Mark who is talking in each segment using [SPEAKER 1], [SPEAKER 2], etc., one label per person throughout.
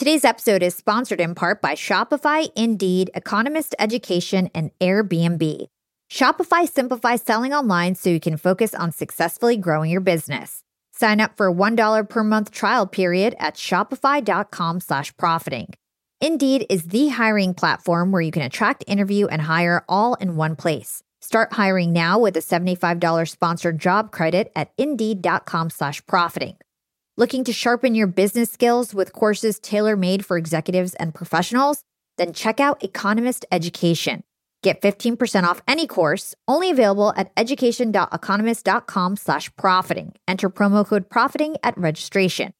[SPEAKER 1] Today's episode is sponsored in part by Shopify, Indeed, Economist Education, and Airbnb. Shopify simplifies selling online so you can focus on successfully growing your business. Sign up for a $1 per month trial period at shopify.com slash profiting. Indeed is the hiring platform where you can attract, interview, and hire all in one place. Start hiring now with a $75 sponsored job credit at indeed.com slash profiting. Looking to sharpen your business skills with courses tailor made for executives and professionals? Then check out Economist Education. Get 15% off any course, only available at education.economist.com slash profiting. Enter promo code profiting at registration.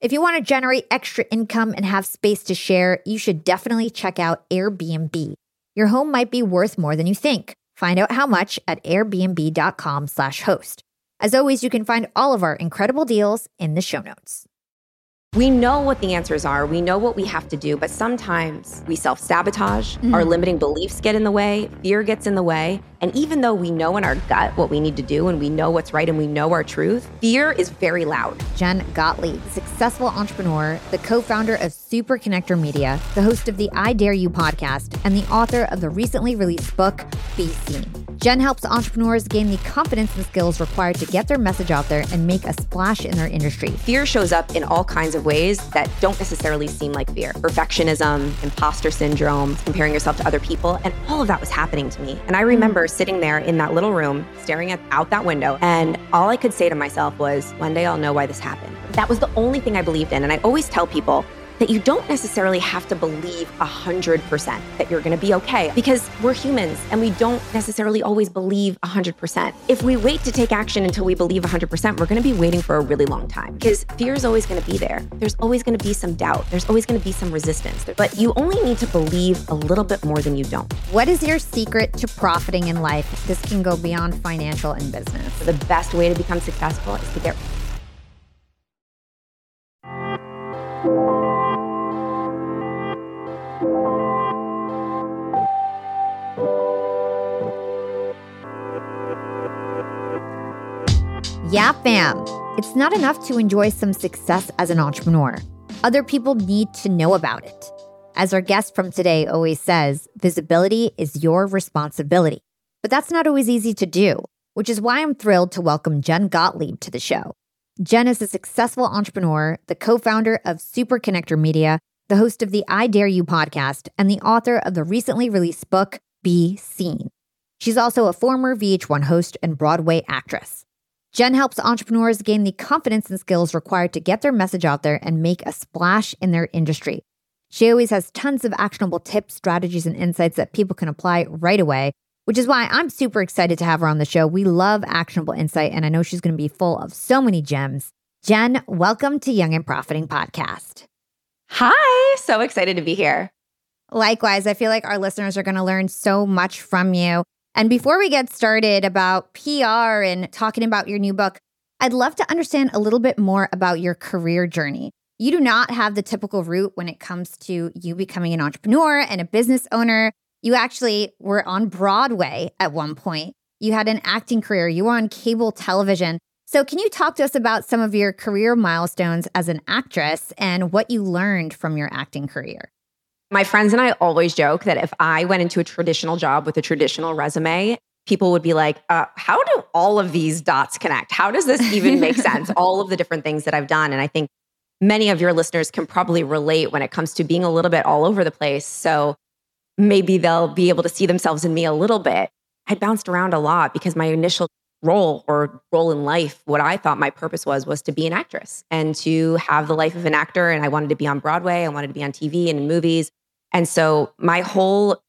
[SPEAKER 1] If you want to generate extra income and have space to share, you should definitely check out Airbnb. Your home might be worth more than you think. Find out how much at airbnb.com slash host. As always, you can find all of our incredible deals in the show notes.
[SPEAKER 2] We know what the answers are. We know what we have to do, but sometimes we self sabotage. Mm-hmm. Our limiting beliefs get in the way, fear gets in the way. And even though we know in our gut what we need to do and we know what's right and we know our truth, fear is very loud.
[SPEAKER 1] Jen Gottlieb, successful entrepreneur, the co founder of Super Connector Media, the host of the I Dare You podcast, and the author of the recently released book, Be Seen. Jen helps entrepreneurs gain the confidence and skills required to get their message out there and make a splash in their industry.
[SPEAKER 2] Fear shows up in all kinds of ways that don't necessarily seem like fear perfectionism, imposter syndrome, comparing yourself to other people. And all of that was happening to me. And I remember mm-hmm. sitting there in that little room, staring at, out that window. And all I could say to myself was, one day I'll know why this happened. That was the only thing I believed in. And I always tell people, that you don't necessarily have to believe 100% that you're going to be okay because we're humans and we don't necessarily always believe 100%. If we wait to take action until we believe 100%, we're going to be waiting for a really long time because fear is always going to be there. There's always going to be some doubt. There's always going to be some resistance, but you only need to believe a little bit more than you don't.
[SPEAKER 1] What is your secret to profiting in life? This can go beyond financial and business.
[SPEAKER 2] The best way to become successful is to get
[SPEAKER 1] Yeah, fam. It's not enough to enjoy some success as an entrepreneur. Other people need to know about it. As our guest from today always says, visibility is your responsibility. But that's not always easy to do, which is why I'm thrilled to welcome Jen Gottlieb to the show. Jen is a successful entrepreneur, the co founder of Super Connector Media, the host of the I Dare You podcast, and the author of the recently released book, Be Seen. She's also a former VH1 host and Broadway actress. Jen helps entrepreneurs gain the confidence and skills required to get their message out there and make a splash in their industry. She always has tons of actionable tips, strategies, and insights that people can apply right away, which is why I'm super excited to have her on the show. We love actionable insight, and I know she's going to be full of so many gems. Jen, welcome to Young and Profiting Podcast.
[SPEAKER 2] Hi, so excited to be here.
[SPEAKER 1] Likewise, I feel like our listeners are going to learn so much from you. And before we get started about PR and talking about your new book, I'd love to understand a little bit more about your career journey. You do not have the typical route when it comes to you becoming an entrepreneur and a business owner. You actually were on Broadway at one point. You had an acting career, you were on cable television. So, can you talk to us about some of your career milestones as an actress and what you learned from your acting career?
[SPEAKER 2] My friends and I always joke that if I went into a traditional job with a traditional resume, people would be like, uh, how do all of these dots connect? How does this even make sense? All of the different things that I've done. And I think many of your listeners can probably relate when it comes to being a little bit all over the place. So maybe they'll be able to see themselves in me a little bit. I bounced around a lot because my initial role or role in life, what I thought my purpose was, was to be an actress and to have the life of an actor. And I wanted to be on Broadway, I wanted to be on TV and in movies. And so my whole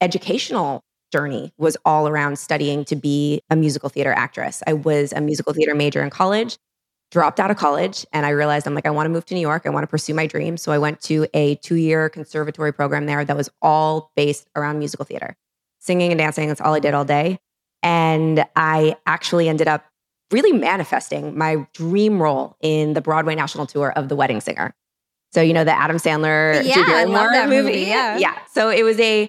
[SPEAKER 2] educational journey was all around studying to be a musical theater actress. I was a musical theater major in college, dropped out of college, and I realized I'm like, I want to move to New York. I want to pursue my dreams. So I went to a two year conservatory program there that was all based around musical theater, singing and dancing. That's all I did all day. And I actually ended up really manifesting my dream role in the Broadway national tour of The Wedding Singer. So, you know, the Adam Sandler
[SPEAKER 1] yeah, I love that movie. movie.
[SPEAKER 2] Yeah. Yeah. So it was a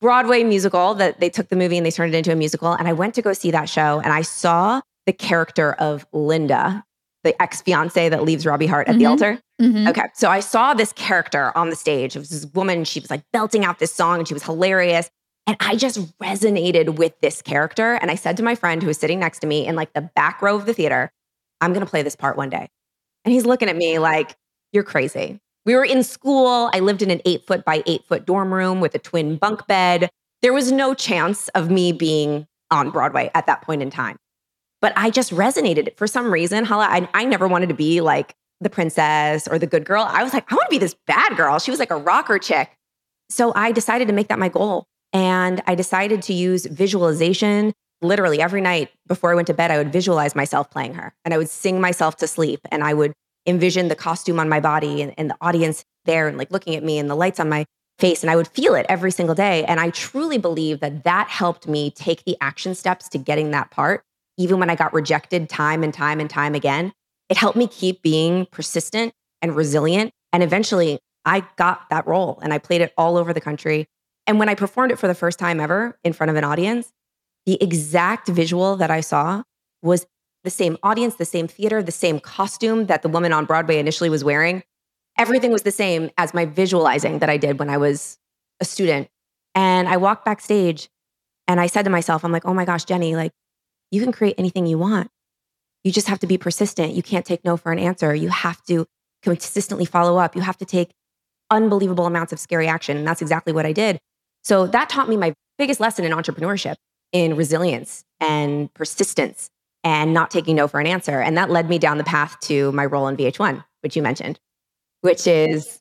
[SPEAKER 2] Broadway musical that they took the movie and they turned it into a musical. And I went to go see that show and I saw the character of Linda, the ex fiance that leaves Robbie Hart at mm-hmm. the altar. Mm-hmm. Okay. So I saw this character on the stage. It was this woman. She was like belting out this song and she was hilarious. And I just resonated with this character. And I said to my friend who was sitting next to me in like the back row of the theater, I'm going to play this part one day. And he's looking at me like, you're crazy. We were in school. I lived in an eight foot by eight foot dorm room with a twin bunk bed. There was no chance of me being on Broadway at that point in time. But I just resonated for some reason. Hala, I, I never wanted to be like the princess or the good girl. I was like, I want to be this bad girl. She was like a rocker chick. So I decided to make that my goal. And I decided to use visualization. Literally every night before I went to bed, I would visualize myself playing her and I would sing myself to sleep and I would envision the costume on my body and, and the audience there and like looking at me and the lights on my face. And I would feel it every single day. And I truly believe that that helped me take the action steps to getting that part. Even when I got rejected time and time and time again, it helped me keep being persistent and resilient. And eventually I got that role and I played it all over the country. And when I performed it for the first time ever in front of an audience, the exact visual that I saw was the same audience, the same theater, the same costume that the woman on Broadway initially was wearing. Everything was the same as my visualizing that I did when I was a student. And I walked backstage and I said to myself, I'm like, oh my gosh, Jenny, like you can create anything you want. You just have to be persistent. You can't take no for an answer. You have to consistently follow up. You have to take unbelievable amounts of scary action. And that's exactly what I did. So that taught me my biggest lesson in entrepreneurship in resilience and persistence and not taking no for an answer. And that led me down the path to my role in VH1, which you mentioned, which is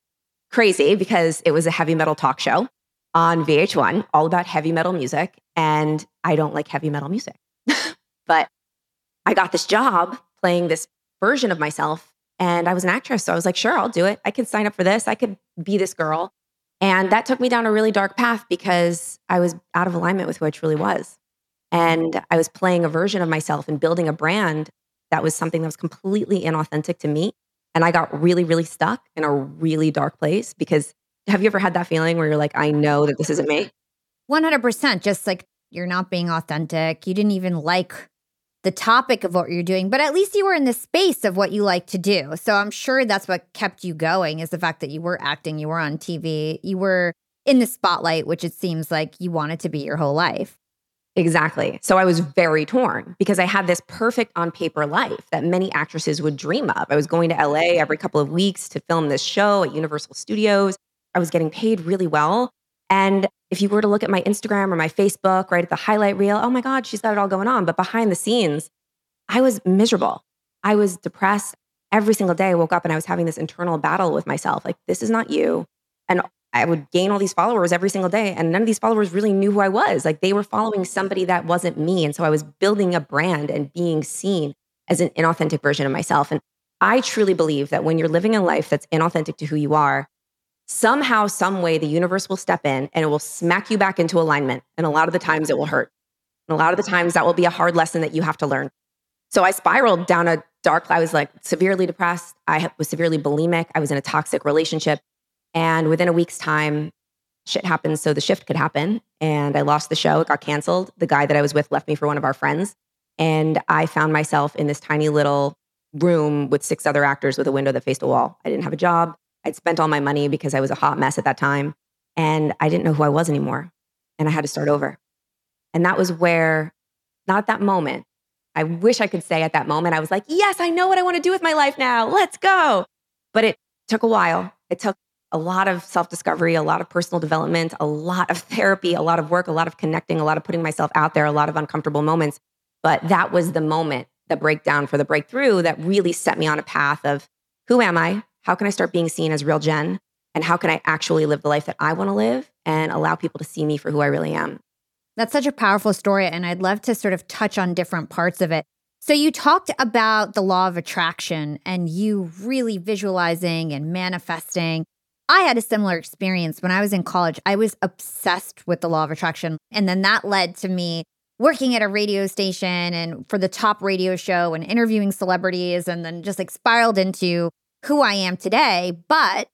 [SPEAKER 2] crazy because it was a heavy metal talk show on VH1, all about heavy metal music. And I don't like heavy metal music. but I got this job playing this version of myself and I was an actress. So I was like, sure, I'll do it. I could sign up for this. I could be this girl. And that took me down a really dark path because I was out of alignment with who I truly was. And I was playing a version of myself and building a brand that was something that was completely inauthentic to me. And I got really, really stuck in a really dark place because have you ever had that feeling where you're like, I know that this isn't me?
[SPEAKER 1] 100%. Just like you're not being authentic. You didn't even like the topic of what you're doing, but at least you were in the space of what you like to do. So I'm sure that's what kept you going is the fact that you were acting, you were on TV, you were in the spotlight, which it seems like you wanted to be your whole life.
[SPEAKER 2] Exactly. So I was very torn because I had this perfect on paper life that many actresses would dream of. I was going to LA every couple of weeks to film this show at Universal Studios. I was getting paid really well. And if you were to look at my Instagram or my Facebook, right at the highlight reel, oh my God, she's got it all going on. But behind the scenes, I was miserable. I was depressed. Every single day I woke up and I was having this internal battle with myself like, this is not you. And I would gain all these followers every single day. And none of these followers really knew who I was. Like they were following somebody that wasn't me. And so I was building a brand and being seen as an inauthentic version of myself. And I truly believe that when you're living a life that's inauthentic to who you are, somehow, some way, the universe will step in and it will smack you back into alignment. And a lot of the times it will hurt. And a lot of the times that will be a hard lesson that you have to learn. So I spiraled down a dark, I was like severely depressed. I was severely bulimic. I was in a toxic relationship. And within a week's time, shit happened so the shift could happen. And I lost the show. It got canceled. The guy that I was with left me for one of our friends. And I found myself in this tiny little room with six other actors with a window that faced a wall. I didn't have a job. I'd spent all my money because I was a hot mess at that time. And I didn't know who I was anymore. And I had to start over. And that was where, not at that moment, I wish I could say at that moment, I was like, yes, I know what I want to do with my life now. Let's go. But it took a while. It took a lot of self discovery, a lot of personal development, a lot of therapy, a lot of work, a lot of connecting, a lot of putting myself out there, a lot of uncomfortable moments. But that was the moment, the breakdown for the breakthrough that really set me on a path of who am I? How can I start being seen as real Jen? And how can I actually live the life that I want to live and allow people to see me for who I really am?
[SPEAKER 1] That's such a powerful story. And I'd love to sort of touch on different parts of it. So, you talked about the law of attraction and you really visualizing and manifesting. I had a similar experience when I was in college. I was obsessed with the law of attraction. And then that led to me working at a radio station and for the top radio show and interviewing celebrities, and then just like spiraled into who I am today. But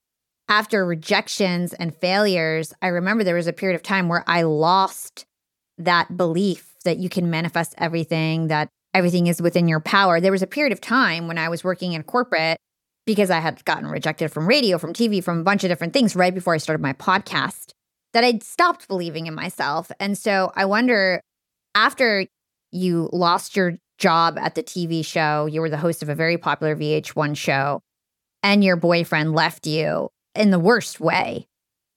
[SPEAKER 1] after rejections and failures, I remember there was a period of time where I lost that belief that you can manifest everything, that everything is within your power. There was a period of time when I was working in corporate because I had gotten rejected from radio, from TV, from a bunch of different things right before I started my podcast that I'd stopped believing in myself. And so I wonder after you lost your job at the TV show, you were the host of a very popular VH1 show, and your boyfriend left you in the worst way.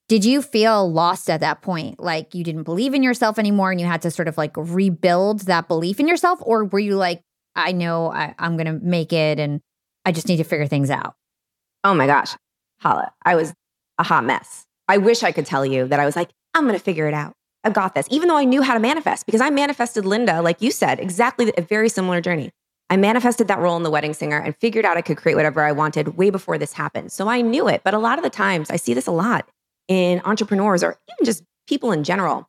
[SPEAKER 1] Did you feel lost at that point? Like you didn't believe in yourself anymore and you had to sort of like rebuild that belief in yourself? Or were you like, I know I, am going to make it and I just need to figure things out?
[SPEAKER 2] Oh my gosh, Hala, I was a hot mess. I wish I could tell you that I was like, I'm going to figure it out. I've got this, even though I knew how to manifest because I manifested Linda, like you said, exactly a very similar journey. I manifested that role in The Wedding Singer and figured out I could create whatever I wanted way before this happened. So I knew it. But a lot of the times, I see this a lot in entrepreneurs or even just people in general.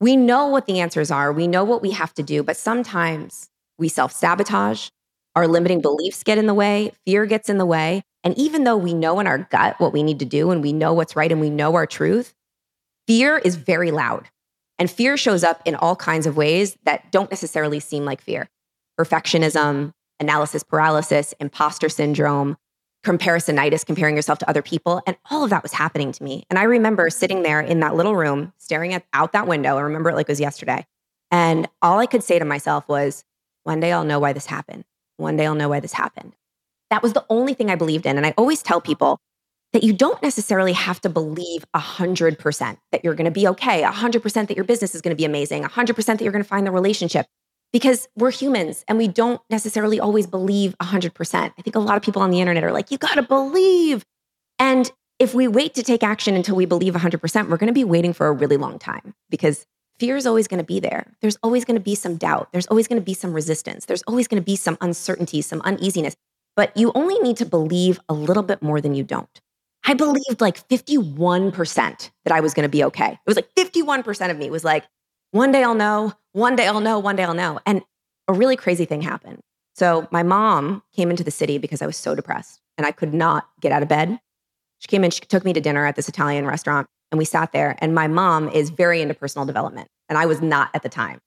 [SPEAKER 2] We know what the answers are, we know what we have to do, but sometimes we self sabotage, our limiting beliefs get in the way, fear gets in the way. And even though we know in our gut what we need to do and we know what's right and we know our truth, fear is very loud. And fear shows up in all kinds of ways that don't necessarily seem like fear perfectionism, analysis paralysis, imposter syndrome, comparisonitis, comparing yourself to other people. And all of that was happening to me. And I remember sitting there in that little room, staring at, out that window. I remember it like it was yesterday. And all I could say to myself was, one day I'll know why this happened. One day I'll know why this happened. That was the only thing I believed in. And I always tell uh-huh. people that you don't necessarily have to believe 100% that you're going to be okay, 100% that your business is going to be amazing, 100% that you're going to find the relationship because we're humans and we don't necessarily always believe 100%. I think a lot of people on the internet are like, you got to believe. And if we wait to take action until we believe 100%, we're going to be waiting for a really long time because fear is always going to be there. There's always going to be some doubt. There's always going to be some resistance. There's always going to be some uncertainty, some uneasiness. But you only need to believe a little bit more than you don't. I believed like 51% that I was going to be okay. It was like 51% of me was like, one day I'll know, one day I'll know, one day I'll know. And a really crazy thing happened. So my mom came into the city because I was so depressed and I could not get out of bed. She came in, she took me to dinner at this Italian restaurant and we sat there. And my mom is very into personal development. And I was not at the time.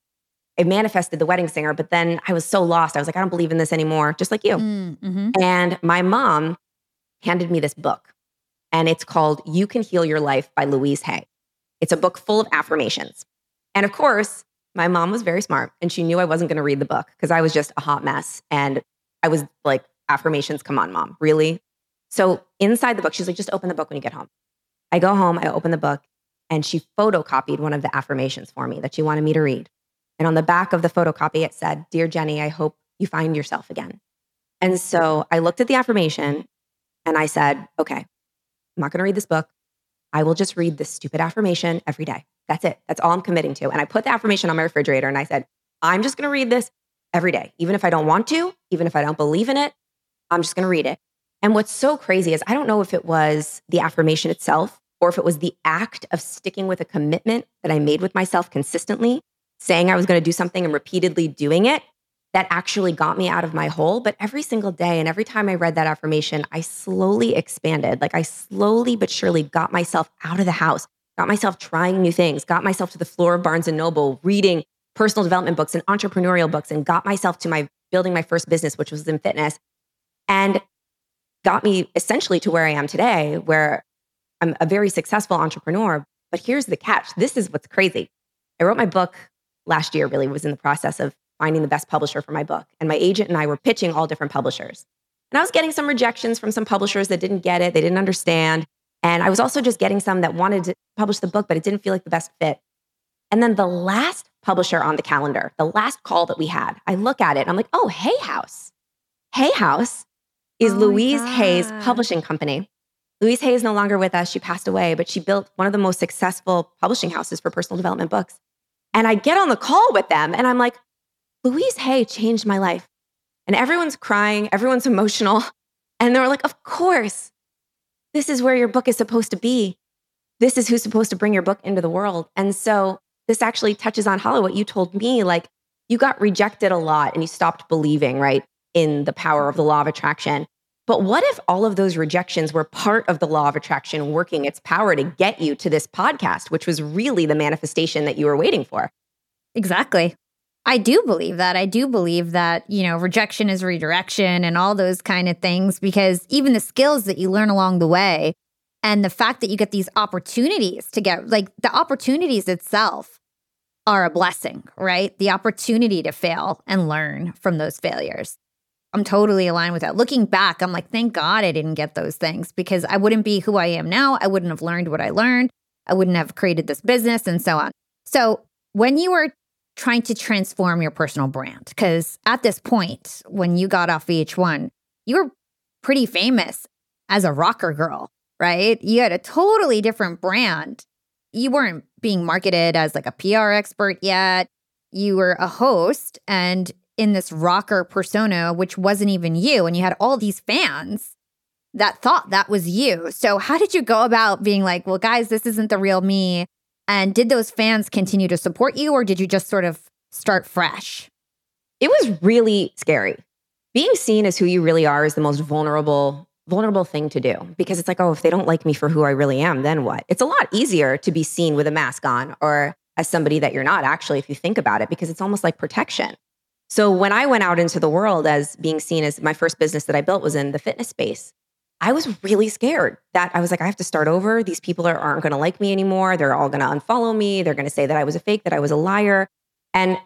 [SPEAKER 2] I manifested the wedding singer, but then I was so lost. I was like, I don't believe in this anymore, just like you. Mm, mm-hmm. And my mom handed me this book and it's called You Can Heal Your Life by Louise Hay. It's a book full of affirmations. And of course, my mom was very smart and she knew I wasn't going to read the book because I was just a hot mess. And I was like, affirmations, come on, mom, really? So inside the book, she's like, just open the book when you get home. I go home, I open the book, and she photocopied one of the affirmations for me that she wanted me to read. And on the back of the photocopy, it said, Dear Jenny, I hope you find yourself again. And so I looked at the affirmation and I said, okay, I'm not going to read this book. I will just read this stupid affirmation every day. That's it. That's all I'm committing to. And I put the affirmation on my refrigerator and I said, I'm just going to read this every day, even if I don't want to, even if I don't believe in it, I'm just going to read it. And what's so crazy is I don't know if it was the affirmation itself or if it was the act of sticking with a commitment that I made with myself consistently, saying I was going to do something and repeatedly doing it that actually got me out of my hole. But every single day and every time I read that affirmation, I slowly expanded. Like I slowly but surely got myself out of the house, got myself trying new things, got myself to the floor of Barnes and Noble, reading personal development books and entrepreneurial books, and got myself to my building my first business, which was in fitness, and got me essentially to where I am today, where I'm a very successful entrepreneur. But here's the catch this is what's crazy. I wrote my book last year, really was in the process of finding the best publisher for my book. And my agent and I were pitching all different publishers. And I was getting some rejections from some publishers that didn't get it, they didn't understand. And I was also just getting some that wanted to publish the book, but it didn't feel like the best fit. And then the last publisher on the calendar, the last call that we had, I look at it and I'm like, oh, Hay House. Hay House is oh Louise Hay's publishing company. Louise Hay is no longer with us. She passed away, but she built one of the most successful publishing houses for personal development books. And I get on the call with them and I'm like, Louise Hay changed my life. And everyone's crying, everyone's emotional. And they were like, Of course, this is where your book is supposed to be. This is who's supposed to bring your book into the world. And so this actually touches on Hala, what you told me. Like you got rejected a lot and you stopped believing, right, in the power of the law of attraction. But what if all of those rejections were part of the law of attraction working its power to get you to this podcast, which was really the manifestation that you were waiting for?
[SPEAKER 1] Exactly. I do believe that. I do believe that, you know, rejection is redirection and all those kind of things because even the skills that you learn along the way and the fact that you get these opportunities to get like the opportunities itself are a blessing, right? The opportunity to fail and learn from those failures. I'm totally aligned with that. Looking back, I'm like, thank God I didn't get those things because I wouldn't be who I am now. I wouldn't have learned what I learned. I wouldn't have created this business and so on. So, when you were trying to transform your personal brand, because at this point, when you got off VH1, you were pretty famous as a rocker girl, right? You had a totally different brand. You weren't being marketed as like a PR expert yet. You were a host and in this rocker persona, which wasn't even you. And you had all these fans that thought that was you. So, how did you go about being like, well, guys, this isn't the real me? And did those fans continue to support you, or did you just sort of start fresh?
[SPEAKER 2] It was really scary. Being seen as who you really are is the most vulnerable vulnerable thing to do because it's like, oh, if they don't like me for who I really am, then what? It's a lot easier to be seen with a mask on or as somebody that you're not actually if you think about it because it's almost like protection. So when I went out into the world as being seen as my first business that I built was in the fitness space, I was really scared that I was like, I have to start over. These people are, aren't going to like me anymore. They're all going to unfollow me. They're going to say that I was a fake, that I was a liar. And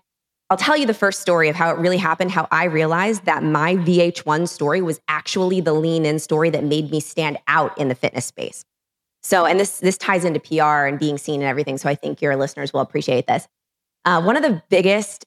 [SPEAKER 2] I'll tell you the first story of how it really happened, how I realized that my VH1 story was actually the lean in story that made me stand out in the fitness space. So, and this this ties into PR and being seen and everything. So I think your listeners will appreciate this. Uh, one of the biggest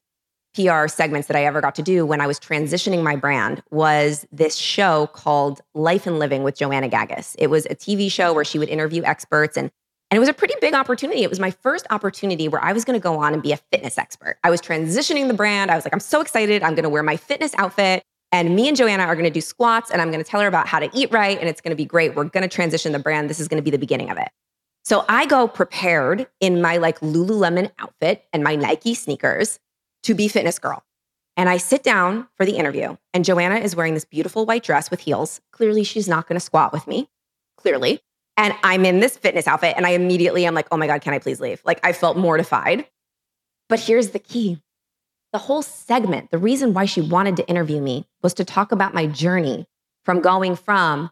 [SPEAKER 2] PR segments that I ever got to do when I was transitioning my brand was this show called Life and Living with Joanna Gagis. It was a TV show where she would interview experts and and it was a pretty big opportunity. It was my first opportunity where I was going to go on and be a fitness expert. I was transitioning the brand. I was like, I'm so excited. I'm going to wear my fitness outfit. And me and Joanna are going to do squats and I'm going to tell her about how to eat right. And it's going to be great. We're going to transition the brand. This is going to be the beginning of it. So I go prepared in my like Lululemon outfit and my Nike sneakers to be fitness girl. And I sit down for the interview, and Joanna is wearing this beautiful white dress with heels. Clearly, she's not going to squat with me. Clearly. And I'm in this fitness outfit, and I immediately am like, oh my God, can I please leave? Like, I felt mortified. But here's the key the whole segment, the reason why she wanted to interview me was to talk about my journey from going from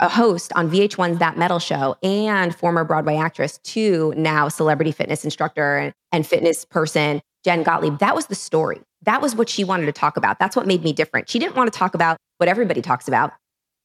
[SPEAKER 2] a host on VH1's That Metal Show and former Broadway actress to now celebrity fitness instructor and, and fitness person Jen Gottlieb, that was the story. That was what she wanted to talk about. That's what made me different. She didn't want to talk about what everybody talks about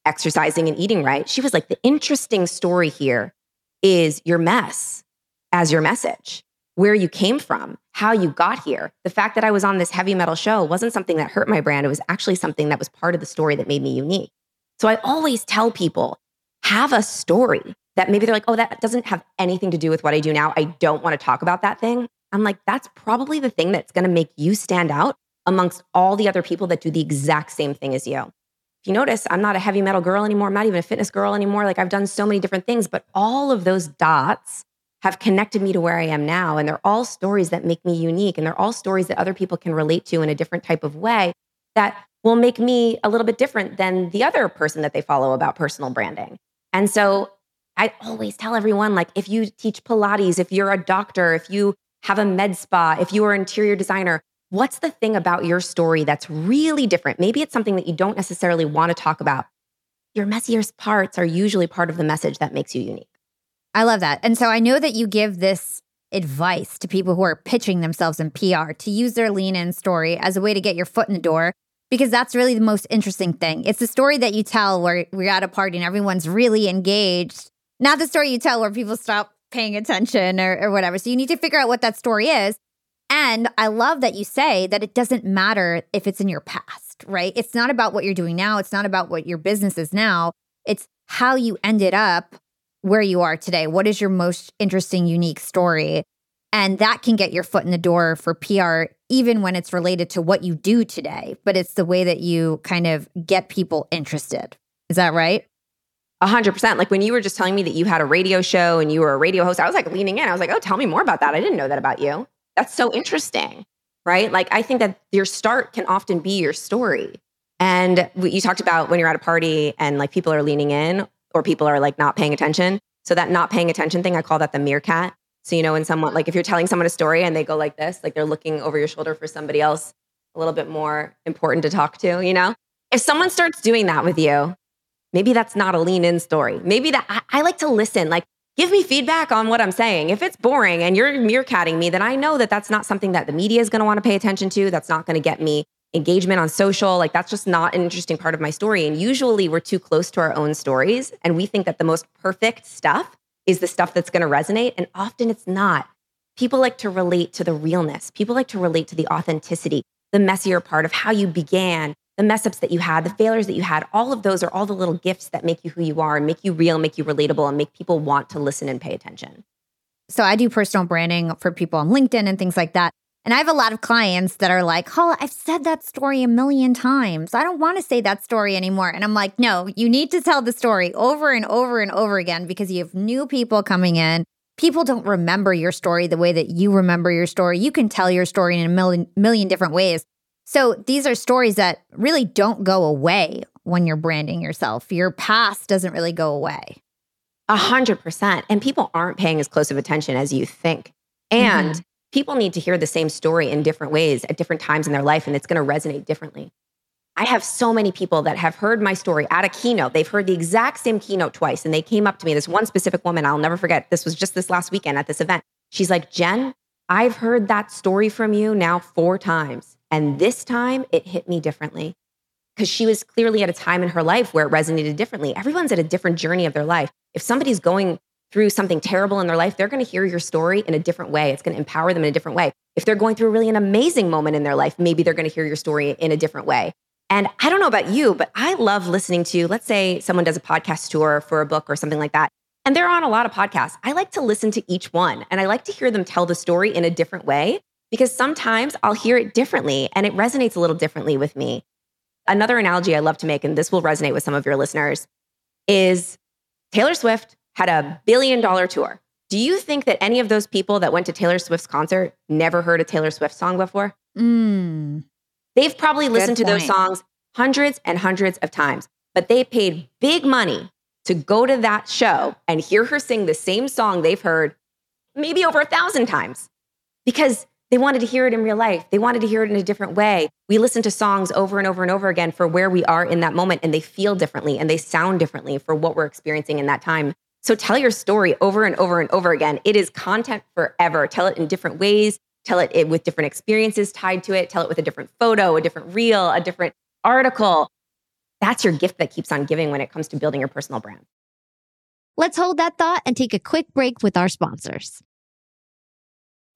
[SPEAKER 2] exercising and eating right. She was like, the interesting story here is your mess as your message, where you came from, how you got here. The fact that I was on this heavy metal show wasn't something that hurt my brand. It was actually something that was part of the story that made me unique. So I always tell people have a story that maybe they're like, oh, that doesn't have anything to do with what I do now. I don't want to talk about that thing. I'm like, that's probably the thing that's going to make you stand out amongst all the other people that do the exact same thing as you. If you notice, I'm not a heavy metal girl anymore. I'm not even a fitness girl anymore. Like I've done so many different things, but all of those dots have connected me to where I am now. And they're all stories that make me unique. And they're all stories that other people can relate to in a different type of way that will make me a little bit different than the other person that they follow about personal branding. And so I always tell everyone like, if you teach Pilates, if you're a doctor, if you have a med spa, if you are an interior designer, what's the thing about your story that's really different? Maybe it's something that you don't necessarily want to talk about. Your messiest parts are usually part of the message that makes you unique.
[SPEAKER 1] I love that. And so I know that you give this advice to people who are pitching themselves in PR to use their lean in story as a way to get your foot in the door because that's really the most interesting thing. It's the story that you tell where we're at a party and everyone's really engaged, not the story you tell where people stop paying attention or, or whatever. So you need to figure out what that story is. And I love that you say that it doesn't matter if it's in your past, right? It's not about what you're doing now. It's not about what your business is now. It's how you ended up where you are today. What is your most interesting, unique story? And that can get your foot in the door for PR, even when it's related to what you do today. But it's the way that you kind of get people interested. Is that right?
[SPEAKER 2] A hundred percent. Like when you were just telling me that you had a radio show and you were a radio host, I was like leaning in. I was like, oh, tell me more about that. I didn't know that about you. That's so interesting. Right. Like I think that your start can often be your story. And you talked about when you're at a party and like people are leaning in or people are like not paying attention. So that not paying attention thing, I call that the meerkat. So, you know, when someone, like if you're telling someone a story and they go like this, like they're looking over your shoulder for somebody else a little bit more important to talk to, you know? If someone starts doing that with you, maybe that's not a lean in story. Maybe that I, I like to listen. Like, give me feedback on what I'm saying. If it's boring and you're meerkatting me, then I know that that's not something that the media is going to want to pay attention to. That's not going to get me engagement on social. Like, that's just not an interesting part of my story. And usually we're too close to our own stories and we think that the most perfect stuff is the stuff that's going to resonate. And often it's not. People like to relate to the realness, people like to relate to the authenticity, the messier part of how you began, the mess ups that you had, the failures that you had. All of those are all the little gifts that make you who you are and make you real, make you relatable, and make people want to listen and pay attention.
[SPEAKER 1] So I do personal branding for people on LinkedIn and things like that. And I have a lot of clients that are like, oh, I've said that story a million times. I don't want to say that story anymore. And I'm like, no, you need to tell the story over and over and over again because you have new people coming in. People don't remember your story the way that you remember your story. You can tell your story in a million, million different ways. So these are stories that really don't go away when you're branding yourself. Your past doesn't really go away.
[SPEAKER 2] A hundred percent. And people aren't paying as close of attention as you think. And mm-hmm people need to hear the same story in different ways at different times in their life, and it's going to resonate differently. I have so many people that have heard my story at a keynote. They've heard the exact same keynote twice, and they came up to me. This one specific woman, I'll never forget. This was just this last weekend at this event. She's like, Jen, I've heard that story from you now four times. And this time it hit me differently because she was clearly at a time in her life where it resonated differently. Everyone's at a different journey of their life. If somebody's going through something terrible in their life, they're going to hear your story in a different way. It's going to empower them in a different way. If they're going through really an amazing moment in their life, maybe they're going to hear your story in a different way. And I don't know about you, but I love listening to, let's say someone does a podcast tour for a book or something like that. And they're on a lot of podcasts. I like to listen to each one and I like to hear them tell the story in a different way because sometimes I'll hear it differently and it resonates a little differently with me. Another analogy I love to make, and this will resonate with some of your listeners, is Taylor Swift had a billion dollar tour. Do you think that any of those people that went to Taylor Swift's concert never heard a Taylor Swift song before?
[SPEAKER 1] Mm.
[SPEAKER 2] They've probably listened to those songs hundreds and hundreds of times, but they paid big money to go to that show and hear her sing the same song they've heard maybe over a thousand times because they wanted to hear it in real life. They wanted to hear it in a different way. We listen to songs over and over and over again for where we are in that moment, and they feel differently and they sound differently for what we're experiencing in that time. So tell your story over and over and over again. It is content forever. Tell it in different ways. Tell it with different experiences tied to it. Tell it with a different photo, a different reel, a different article. That's your gift that keeps on giving when it comes to building your personal brand.
[SPEAKER 1] Let's hold that thought and take a quick break with our sponsors.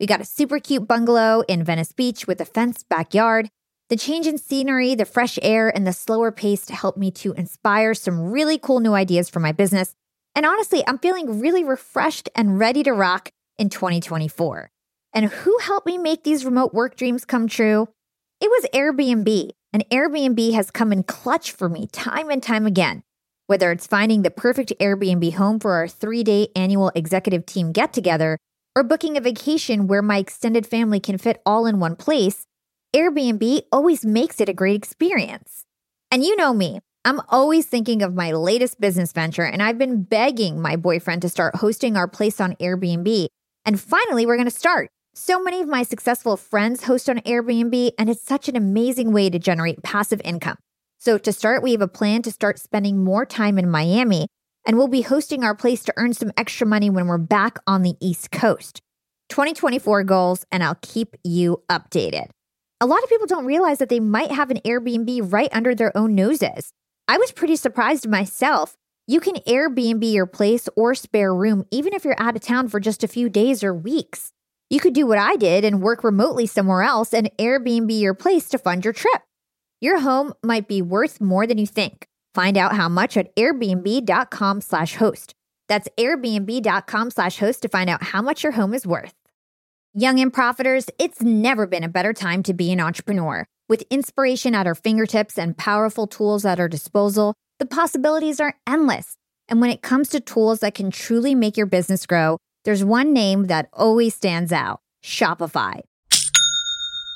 [SPEAKER 1] We got a super cute bungalow in Venice Beach with a fenced backyard. The change in scenery, the fresh air, and the slower pace helped me to inspire some really cool new ideas for my business and honestly, I'm feeling really refreshed and ready to rock in 2024. And who helped me make these remote work dreams come true? It was Airbnb. And Airbnb has come in clutch for me time and time again. Whether it's finding the perfect Airbnb home for our three day annual executive team get together, or booking a vacation where my extended family can fit all in one place, Airbnb always makes it a great experience. And you know me, I'm always thinking of my latest business venture, and I've been begging my boyfriend to start hosting our place on Airbnb. And finally, we're to start. So many of my successful friends host on Airbnb, and it's such an amazing way to generate passive income. So, to start, we have a plan to start spending more time in Miami, and we'll be hosting our place to earn some extra money when we're back on the East Coast. 2024 goals, and I'll keep you updated. A lot of people don't realize that they might have an Airbnb right under their own noses. I was pretty surprised myself. You can Airbnb your place or spare room even if you're out of town for just a few days or weeks. You could do what I did and work remotely somewhere else and Airbnb your place to fund your trip. Your home might be worth more than you think. Find out how much at airbnb.com slash host. That's airbnb.com slash host to find out how much your home is worth. Young and profiters, it's never been a better time to be an entrepreneur. With inspiration at our fingertips and powerful tools at our disposal, the possibilities are endless. And when it comes to tools that can truly make your business grow, there's one name that always stands out Shopify.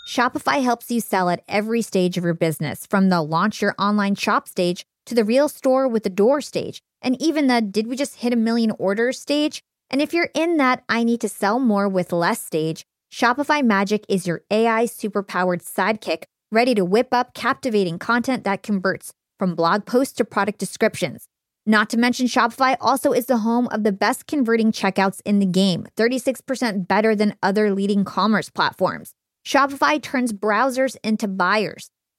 [SPEAKER 1] Shopify helps you sell at every stage of your business, from the launch your online shop stage to the real store with the door stage, and even the did we just hit a million orders stage? And if you're in that I need to sell more with less stage, Shopify Magic is your AI superpowered sidekick ready to whip up captivating content that converts from blog posts to product descriptions. Not to mention, Shopify also is the home of the best converting checkouts in the game, 36% better than other leading commerce platforms. Shopify turns browsers into buyers.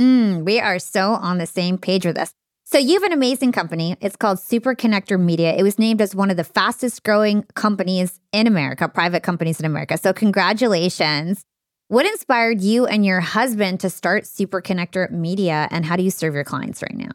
[SPEAKER 1] Mm, we are so on the same page with this. So you have an amazing company. It's called Super Connector Media. It was named as one of the fastest growing companies in America, private companies in America. So congratulations. What inspired you and your husband to start Super Connector Media and how do you serve your clients right now?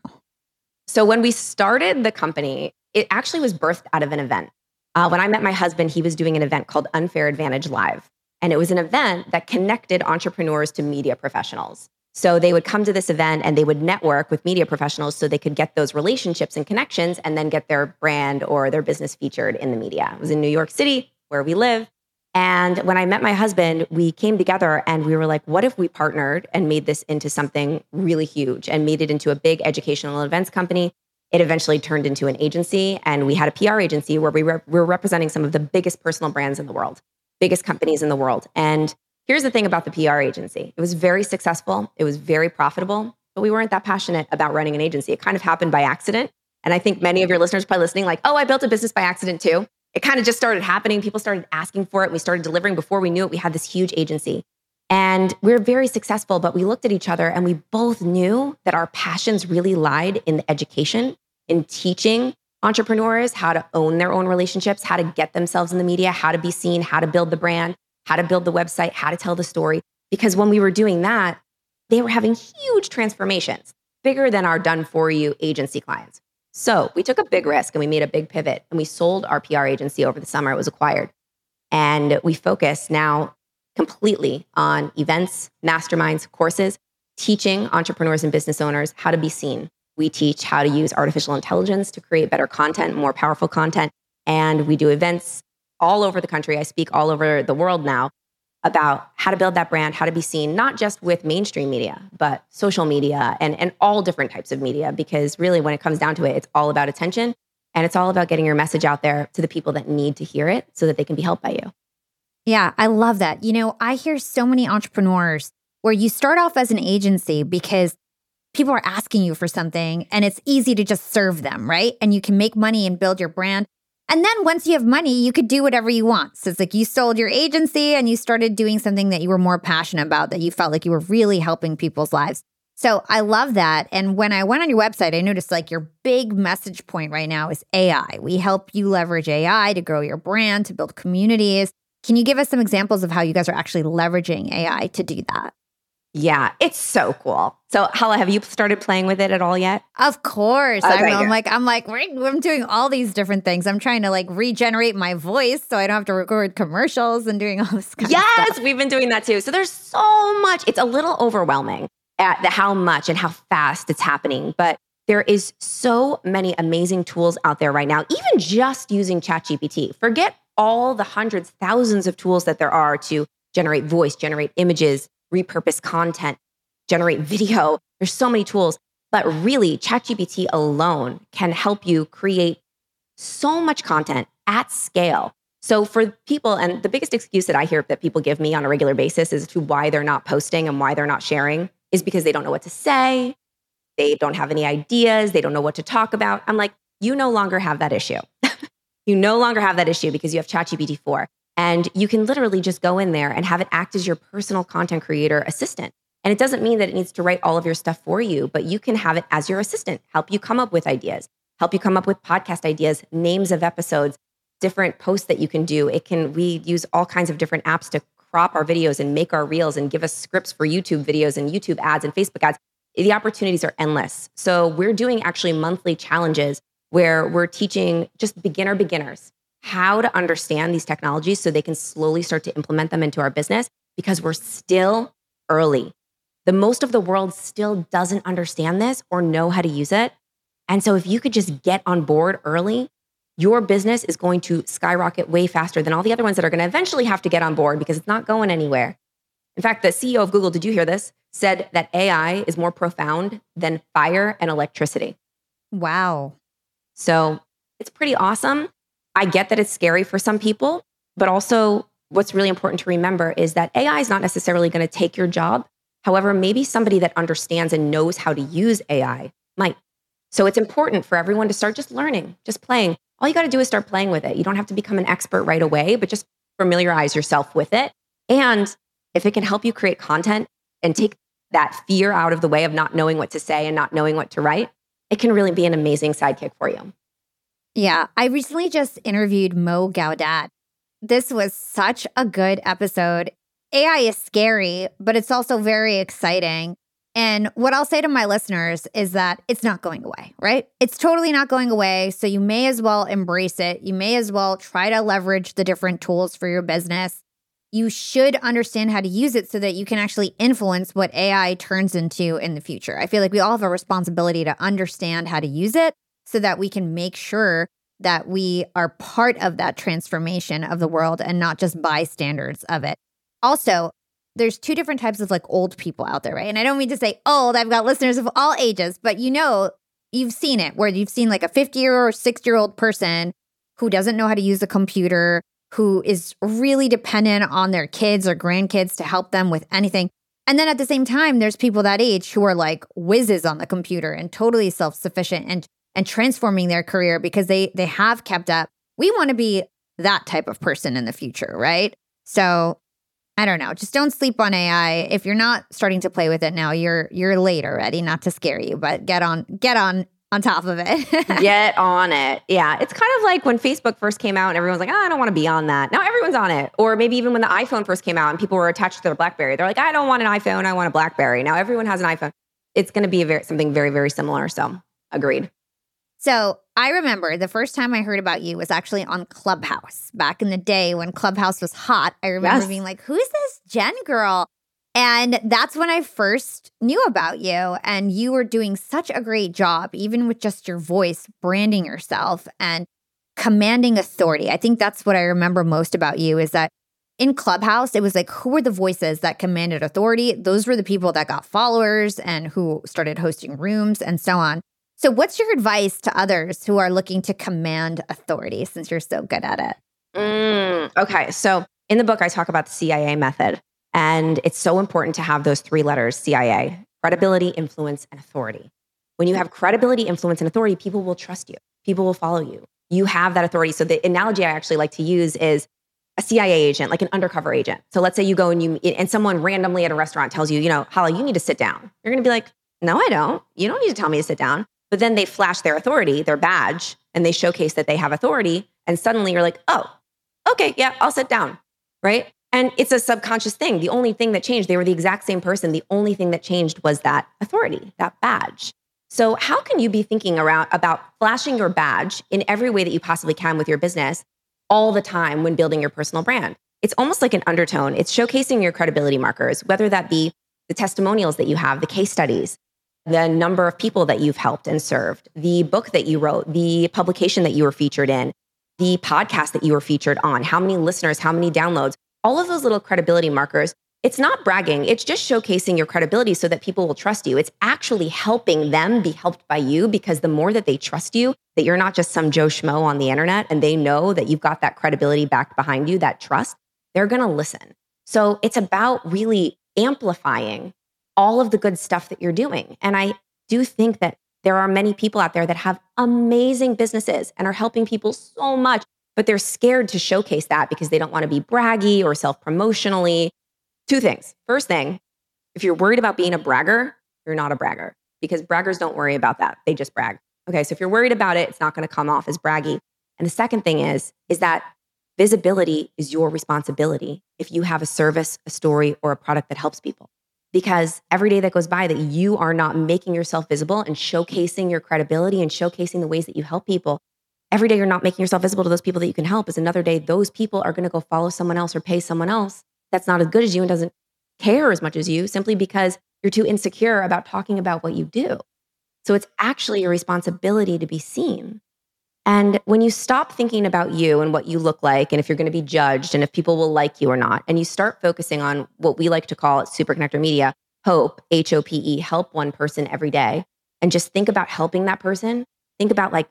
[SPEAKER 2] So when we started the company, it actually was birthed out of an event. Uh, when I met my husband, he was doing an event called Unfair Advantage Live. And it was an event that connected entrepreneurs to media professionals. So they would come to this event and they would network with media professionals so they could get those relationships and connections and then get their brand or their business featured in the media. It was in New York City, where we live. And when I met my husband, we came together and we were like, what if we partnered and made this into something really huge and made it into a big educational events company? It eventually turned into an agency, and we had a PR agency where we were, were representing some of the biggest personal brands in the world, biggest companies in the world. And Here's the thing about the PR agency it was very successful, it was very profitable, but we weren't that passionate about running an agency. It kind of happened by accident. And I think many of your listeners probably listening, like, oh, I built a business by accident too. It kind of just started happening. People started asking for it. We started delivering before we knew it. We had this huge agency. And we were very successful, but we looked at each other and we both knew that our passions really lied in the education, in teaching entrepreneurs how to own their own relationships, how to get themselves in the media, how to be seen, how to build the brand, how to build the website, how to tell the story. Because when we were doing that, they were having huge transformations, bigger than our done for you agency clients. So we took a big risk and we made a big pivot and we sold our PR agency over the summer. It was acquired. And we focus now completely on events, masterminds, courses, teaching entrepreneurs and business owners how to be seen. We teach how to use artificial intelligence to create better content, more powerful content. And we do events all over the country. I speak all over the world now about how to build that brand, how to be seen, not just with mainstream media, but social media and, and all different types of media. Because really, when it comes down to it, it's all about attention and it's all about getting your message out there to the people that need to hear it so that they can be helped by you.
[SPEAKER 1] Yeah, I love that. You know, I hear so many entrepreneurs where you start off as an agency because people are asking you for something and it's easy to just serve them, right? And you can make money and build your brand. And then once you have money, you could do whatever you want. So it's like you sold your agency and you started doing something that you were more passionate about, that you felt like you were really helping people's lives. So I love that. And when I went on your website, I noticed like your big message point right now is AI. We help you leverage AI to grow your brand, to build communities. Can you give us some examples of how you guys are actually leveraging AI to do that?
[SPEAKER 2] Yeah, it's so cool. So, Hala, have you started playing with it at all yet?
[SPEAKER 1] Of course. Okay, I'm, I'm, like, I'm like, I'm doing all these different things. I'm trying to like regenerate my voice so I don't have to record commercials and doing all this kind
[SPEAKER 2] yes,
[SPEAKER 1] of stuff.
[SPEAKER 2] we've been doing that too. So there's so much. It's a little overwhelming at the how much and how fast it's happening, but there is so many amazing tools out there right now. Even just using ChatGPT. Forget all the hundreds, thousands of tools that there are to generate voice, generate images, repurpose content, generate video. There's so many tools. But really, ChatGPT alone can help you create so much content at scale. So, for people, and the biggest excuse that I hear that people give me on a regular basis is to why they're not posting and why they're not sharing is because they don't know what to say. They don't have any ideas. They don't know what to talk about. I'm like, you no longer have that issue. you no longer have that issue because you have ChatGPT 4. And you can literally just go in there and have it act as your personal content creator assistant. And it doesn't mean that it needs to write all of your stuff for you, but you can have it as your assistant, help you come up with ideas, help you come up with podcast ideas, names of episodes, different posts that you can do. It can, we use all kinds of different apps to crop our videos and make our reels and give us scripts for YouTube videos and YouTube ads and Facebook ads. The opportunities are endless. So we're doing actually monthly challenges where we're teaching just beginner beginners how to understand these technologies so they can slowly start to implement them into our business because we're still early. The most of the world still doesn't understand this or know how to use it. And so if you could just get on board early, your business is going to skyrocket way faster than all the other ones that are going to eventually have to get on board because it's not going anywhere. In fact, the CEO of Google, did you hear this? Said that AI is more profound than fire and electricity.
[SPEAKER 1] Wow.
[SPEAKER 2] So it's pretty awesome. I get that it's scary for some people, but also what's really important to remember is that AI is not necessarily going to take your job. However, maybe somebody that understands and knows how to use AI might. So it's important for everyone to start just learning, just playing. All you got to do is start playing with it. You don't have to become an expert right away, but just familiarize yourself with it. And if it can help you create content and take that fear out of the way of not knowing what to say and not knowing what to write, it can really be an amazing sidekick for you.
[SPEAKER 1] Yeah, I recently just interviewed Mo Gaudat. This was such a good episode. AI is scary, but it's also very exciting. And what I'll say to my listeners is that it's not going away, right? It's totally not going away. So you may as well embrace it. You may as well try to leverage the different tools for your business. You should understand how to use it so that you can actually influence what AI turns into in the future. I feel like we all have a responsibility to understand how to use it so that we can make sure that we are part of that transformation of the world and not just bystanders of it. Also, there's two different types of like old people out there, right? And I don't mean to say old, I've got listeners of all ages, but you know, you've seen it where you've seen like a 50 year or 60 year old person who doesn't know how to use a computer, who is really dependent on their kids or grandkids to help them with anything. And then at the same time, there's people that age who are like whizzes on the computer and totally self sufficient and and transforming their career because they they have kept up. We want to be that type of person in the future, right? So I don't know. Just don't sleep on AI. If you're not starting to play with it now, you're you're late already. Not to scare you, but get on get on on top of it.
[SPEAKER 2] get on it. Yeah, it's kind of like when Facebook first came out and everyone's like, oh, I don't want to be on that. Now everyone's on it. Or maybe even when the iPhone first came out and people were attached to their BlackBerry, they're like, I don't want an iPhone. I want a BlackBerry. Now everyone has an iPhone. It's going to be very, something very very similar. So agreed.
[SPEAKER 1] So I remember the first time I heard about you was actually on Clubhouse back in the day when Clubhouse was hot. I remember yes. being like, who's this Jen girl? And that's when I first knew about you. And you were doing such a great job, even with just your voice, branding yourself and commanding authority. I think that's what I remember most about you is that in Clubhouse, it was like, who were the voices that commanded authority? Those were the people that got followers and who started hosting rooms and so on. So, what's your advice to others who are looking to command authority since you're so good at it?
[SPEAKER 2] Mm, okay. So, in the book, I talk about the CIA method, and it's so important to have those three letters CIA credibility, influence, and authority. When you have credibility, influence, and authority, people will trust you, people will follow you. You have that authority. So, the analogy I actually like to use is a CIA agent, like an undercover agent. So let's say you go and you and someone randomly at a restaurant tells you, you know, Hala, you need to sit down. You're going to be like, no, I don't. You don't need to tell me to sit down. But then they flash their authority, their badge, and they showcase that they have authority. And suddenly you're like, oh, okay, yeah, I'll sit down. Right. And it's a subconscious thing. The only thing that changed, they were the exact same person. The only thing that changed was that authority, that badge. So, how can you be thinking around about flashing your badge in every way that you possibly can with your business all the time when building your personal brand? It's almost like an undertone. It's showcasing your credibility markers, whether that be the testimonials that you have, the case studies, the number of people that you've helped and served, the book that you wrote, the publication that you were featured in, the podcast that you were featured on, how many listeners, how many downloads, all of those little credibility markers it's not bragging. It's just showcasing your credibility so that people will trust you. It's actually helping them be helped by you because the more that they trust you, that you're not just some Joe Schmo on the internet and they know that you've got that credibility backed behind you, that trust, they're going to listen. So it's about really amplifying all of the good stuff that you're doing. And I do think that there are many people out there that have amazing businesses and are helping people so much, but they're scared to showcase that because they don't want to be braggy or self promotionally Two things. First thing, if you're worried about being a bragger, you're not a bragger because braggers don't worry about that. They just brag. Okay, so if you're worried about it, it's not going to come off as braggy. And the second thing is is that visibility is your responsibility if you have a service, a story or a product that helps people. Because every day that goes by that you are not making yourself visible and showcasing your credibility and showcasing the ways that you help people, every day you're not making yourself visible to those people that you can help is another day those people are going to go follow someone else or pay someone else that's not as good as you and doesn't care as much as you simply because you're too insecure about talking about what you do. So it's actually your responsibility to be seen. And when you stop thinking about you and what you look like, and if you're going to be judged and if people will like you or not, and you start focusing on what we like to call at Super Connector Media, hope, H O P E, help one person every day, and just think about helping that person. Think about like,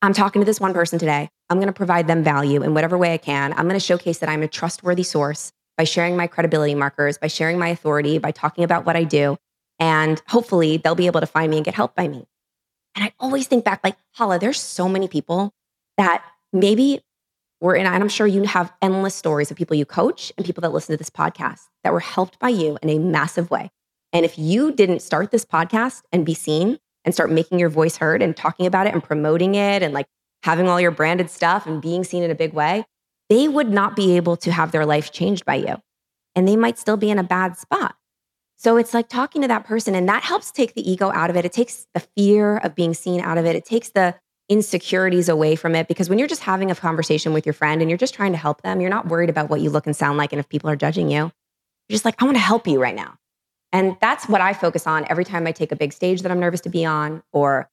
[SPEAKER 2] I'm talking to this one person today. I'm going to provide them value in whatever way I can. I'm going to showcase that I'm a trustworthy source by sharing my credibility markers, by sharing my authority, by talking about what I do. And hopefully they'll be able to find me and get help by me. And I always think back, like, Hala, there's so many people that maybe were in, and I'm sure you have endless stories of people you coach and people that listen to this podcast that were helped by you in a massive way. And if you didn't start this podcast and be seen and start making your voice heard and talking about it and promoting it and like having all your branded stuff and being seen in a big way, they would not be able to have their life changed by you. And they might still be in a bad spot. So it's like talking to that person, and that helps take the ego out of it. It takes the fear of being seen out of it. It takes the insecurities away from it because when you're just having a conversation with your friend and you're just trying to help them, you're not worried about what you look and sound like and if people are judging you. You're just like, I want to help you right now. And that's what I focus on every time I take a big stage that I'm nervous to be on or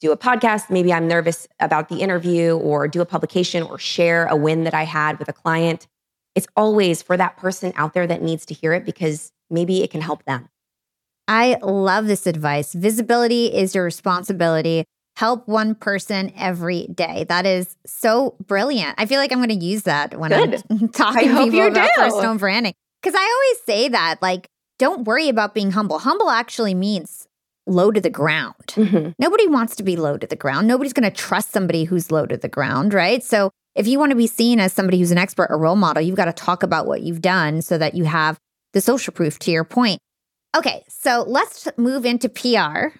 [SPEAKER 2] do a podcast. Maybe I'm nervous about the interview or do a publication or share a win that I had with a client. It's always for that person out there that needs to hear it because maybe it can help them.
[SPEAKER 1] I love this advice. Visibility is your responsibility. Help one person every day. That is so brilliant. I feel like I'm going to use that when Good. I'm talking to people about do. personal branding. Because I always say that, like, don't worry about being humble. Humble actually means low to the ground. Mm-hmm. Nobody wants to be low to the ground. Nobody's going to trust somebody who's low to the ground, right? So if you want to be seen as somebody who's an expert or role model, you've got to talk about what you've done so that you have the social proof to your point. Okay, so let's move into PR.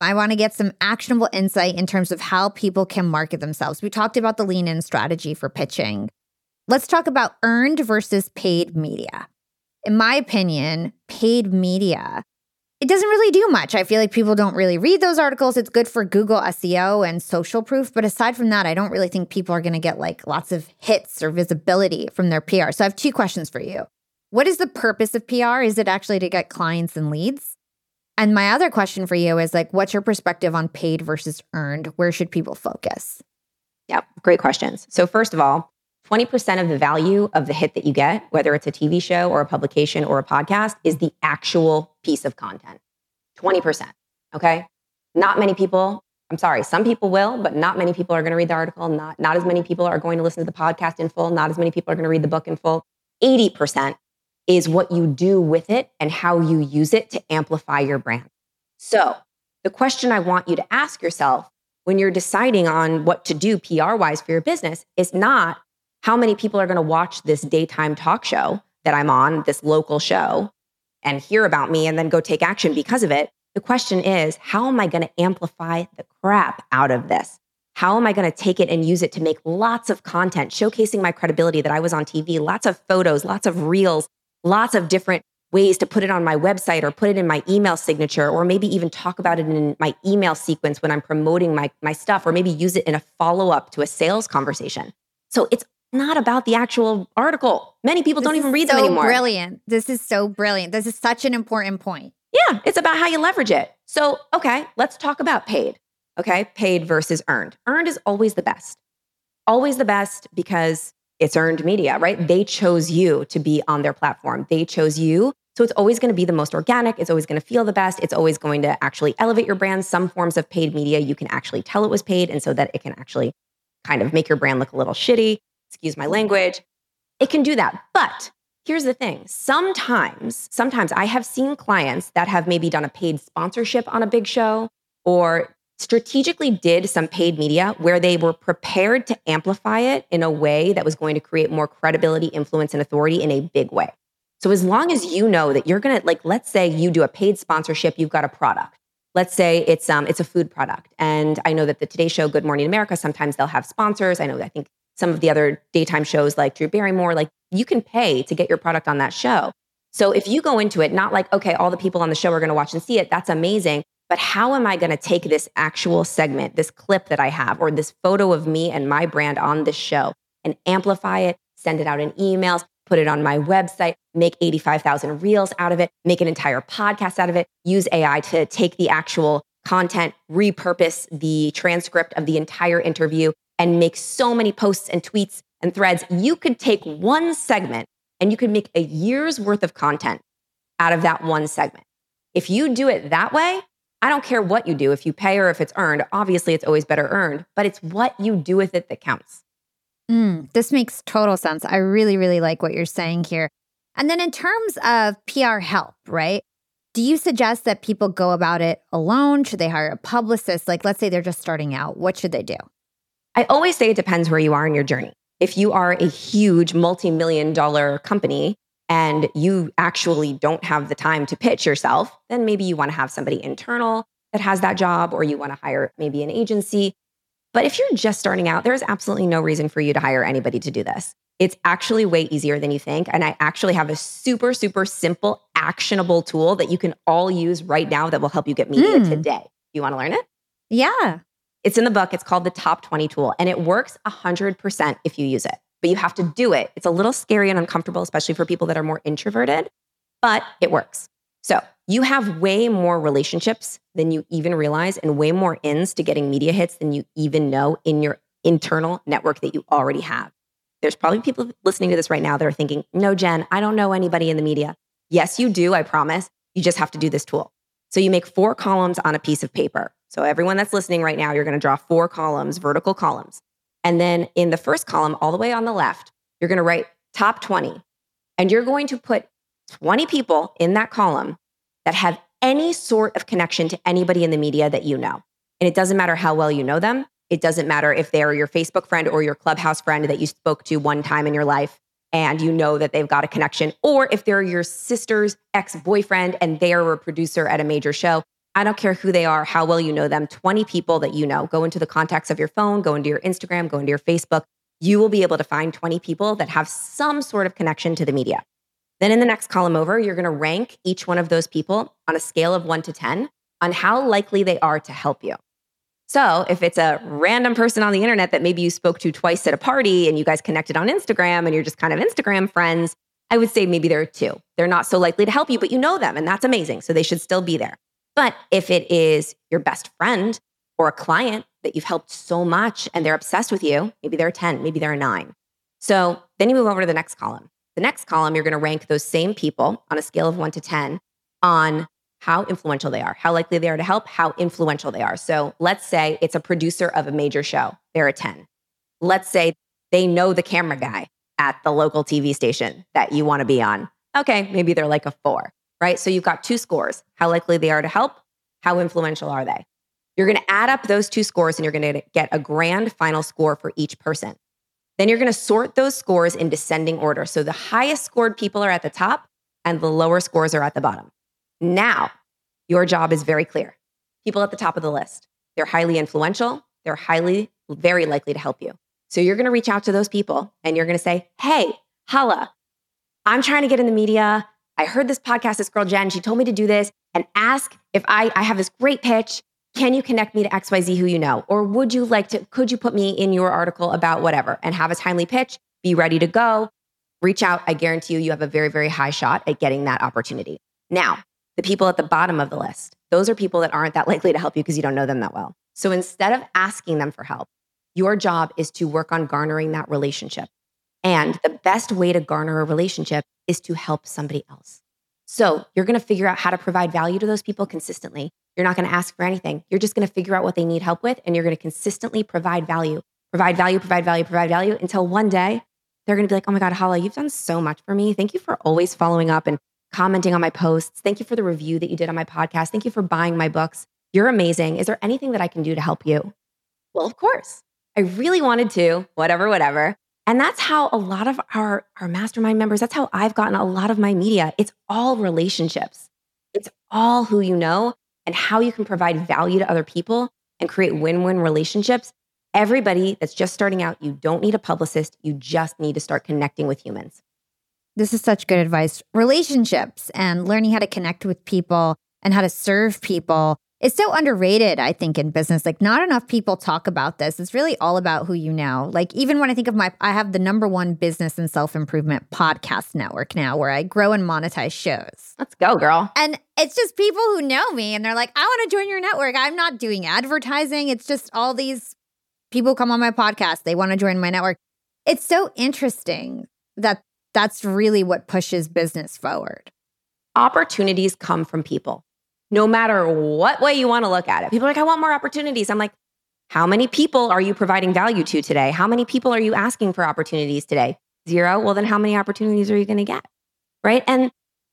[SPEAKER 1] I want to get some actionable insight in terms of how people can market themselves. We talked about the lean in strategy for pitching. Let's talk about earned versus paid media. In my opinion, paid media it doesn't really do much. I feel like people don't really read those articles. It's good for Google SEO and social proof. But aside from that, I don't really think people are going to get like lots of hits or visibility from their PR. So I have two questions for you. What is the purpose of PR? Is it actually to get clients and leads? And my other question for you is like, what's your perspective on paid versus earned? Where should people focus?
[SPEAKER 2] Yep, great questions. So, first of all, 20% of the value of the hit that you get, whether it's a TV show or a publication or a podcast, is the actual piece of content. 20%. Okay. Not many people, I'm sorry, some people will, but not many people are going to read the article. Not, not as many people are going to listen to the podcast in full. Not as many people are going to read the book in full. 80% is what you do with it and how you use it to amplify your brand. So, the question I want you to ask yourself when you're deciding on what to do PR wise for your business is not how many people are going to watch this daytime talk show that I'm on, this local show, and hear about me and then go take action because of it? The question is, how am I going to amplify the crap out of this? How am I going to take it and use it to make lots of content, showcasing my credibility that I was on TV, lots of photos, lots of reels, lots of different ways to put it on my website or put it in my email signature, or maybe even talk about it in my email sequence when I'm promoting my, my stuff, or maybe use it in a follow up to a sales conversation. So it's not about the actual article. Many people this don't even read
[SPEAKER 1] so
[SPEAKER 2] them anymore.
[SPEAKER 1] Brilliant. This is so brilliant. This is such an important point.
[SPEAKER 2] Yeah, it's about how you leverage it. So, okay, let's talk about paid. Okay, paid versus earned. Earned is always the best. Always the best because it's earned media, right? They chose you to be on their platform. They chose you. So it's always going to be the most organic. It's always going to feel the best. It's always going to actually elevate your brand. Some forms of paid media, you can actually tell it was paid. And so that it can actually kind of make your brand look a little shitty. Excuse my language. It can do that. But here's the thing sometimes, sometimes I have seen clients that have maybe done a paid sponsorship on a big show or strategically did some paid media where they were prepared to amplify it in a way that was going to create more credibility, influence, and authority in a big way. So as long as you know that you're gonna like, let's say you do a paid sponsorship, you've got a product. Let's say it's um it's a food product, and I know that the Today Show, Good Morning America, sometimes they'll have sponsors. I know I think some of the other daytime shows like Drew Barrymore, like you can pay to get your product on that show. So if you go into it not like okay, all the people on the show are going to watch and see it, that's amazing but how am I going to take this actual segment, this clip that I have, or this photo of me and my brand on this show and amplify it, send it out in emails, put it on my website, make 85,000 reels out of it, make an entire podcast out of it, use AI to take the actual content, repurpose the transcript of the entire interview, and make so many posts and tweets and threads. You could take one segment and you could make a year's worth of content out of that one segment. If you do it that way, I don't care what you do, if you pay or if it's earned. Obviously, it's always better earned, but it's what you do with it that counts.
[SPEAKER 1] Mm, this makes total sense. I really, really like what you're saying here. And then in terms of PR help, right? Do you suggest that people go about it alone? Should they hire a publicist? Like, let's say they're just starting out. What should they do?
[SPEAKER 2] I always say it depends where you are in your journey. If you are a huge multi million dollar company, and you actually don't have the time to pitch yourself, then maybe you want to have somebody internal that has that job, or you want to hire maybe an agency. But if you're just starting out, there's absolutely no reason for you to hire anybody to do this. It's actually way easier than you think. And I actually have a super, super simple, actionable tool that you can all use right now that will help you get media mm. today. You want to learn it?
[SPEAKER 1] Yeah.
[SPEAKER 2] It's in the book. It's called the Top 20 Tool, and it works 100% if you use it but you have to do it. It's a little scary and uncomfortable, especially for people that are more introverted, but it works. So you have way more relationships than you even realize and way more ins to getting media hits than you even know in your internal network that you already have. There's probably people listening to this right now that are thinking, no, Jen, I don't know anybody in the media. Yes, you do, I promise. You just have to do this tool. So you make four columns on a piece of paper. So everyone that's listening right now, you're going to draw four columns, vertical columns. And then in the first column, all the way on the left, you're going to write top 20. And you're going to put 20 people in that column that have any sort of connection to anybody in the media that you know. And it doesn't matter how well you know them. It doesn't matter if they're your Facebook friend or your Clubhouse friend that you spoke to one time in your life and you know that they've got a connection, or if they're your sister's ex boyfriend and they're a producer at a major show. I don't care who they are, how well you know them, 20 people that you know. Go into the contacts of your phone, go into your Instagram, go into your Facebook. You will be able to find 20 people that have some sort of connection to the media. Then in the next column over, you're going to rank each one of those people on a scale of one to 10 on how likely they are to help you. So if it's a random person on the internet that maybe you spoke to twice at a party and you guys connected on Instagram and you're just kind of Instagram friends, I would say maybe there are two. They're not so likely to help you, but you know them and that's amazing. So they should still be there. But if it is your best friend or a client that you've helped so much and they're obsessed with you, maybe they're a 10, maybe they're a nine. So then you move over to the next column. The next column, you're going to rank those same people on a scale of one to 10 on how influential they are, how likely they are to help, how influential they are. So let's say it's a producer of a major show, they're a 10. Let's say they know the camera guy at the local TV station that you want to be on. Okay, maybe they're like a four right? So you've got two scores how likely they are to help, how influential are they? You're going to add up those two scores and you're going to get a grand final score for each person. Then you're going to sort those scores in descending order. So the highest scored people are at the top and the lower scores are at the bottom. Now, your job is very clear. People at the top of the list, they're highly influential, they're highly, very likely to help you. So you're going to reach out to those people and you're going to say, Hey, Hala, I'm trying to get in the media. I heard this podcast, this girl Jen, she told me to do this and ask if I, I have this great pitch. Can you connect me to XYZ who you know? Or would you like to, could you put me in your article about whatever and have a timely pitch? Be ready to go. Reach out. I guarantee you, you have a very, very high shot at getting that opportunity. Now, the people at the bottom of the list, those are people that aren't that likely to help you because you don't know them that well. So instead of asking them for help, your job is to work on garnering that relationship. And the best way to garner a relationship is to help somebody else. So you're going to figure out how to provide value to those people consistently. You're not going to ask for anything. You're just going to figure out what they need help with, and you're going to consistently provide value, provide value, provide value, provide value until one day they're going to be like, oh my God, Hala, you've done so much for me. Thank you for always following up and commenting on my posts. Thank you for the review that you did on my podcast. Thank you for buying my books. You're amazing. Is there anything that I can do to help you? Well, of course. I really wanted to, whatever, whatever. And that's how a lot of our, our mastermind members, that's how I've gotten a lot of my media. It's all relationships. It's all who you know and how you can provide value to other people and create win win relationships. Everybody that's just starting out, you don't need a publicist. You just need to start connecting with humans.
[SPEAKER 1] This is such good advice. Relationships and learning how to connect with people and how to serve people is so underrated, I think, in business. Like, not enough people talk about this. It's really all about who you know. Like, even when I think of my, I have the number one business and self improvement podcast network now where I grow and monetize shows.
[SPEAKER 2] Let's go, girl.
[SPEAKER 1] And it's just people who know me and they're like, I want to join your network. I'm not doing advertising. It's just all these people come on my podcast. They want to join my network. It's so interesting that that's really what pushes business forward.
[SPEAKER 2] Opportunities come from people no matter what way you want to look at it. People are like, I want more opportunities. I'm like, how many people are you providing value to today? How many people are you asking for opportunities today? Zero. Well, then how many opportunities are you going to get? Right. And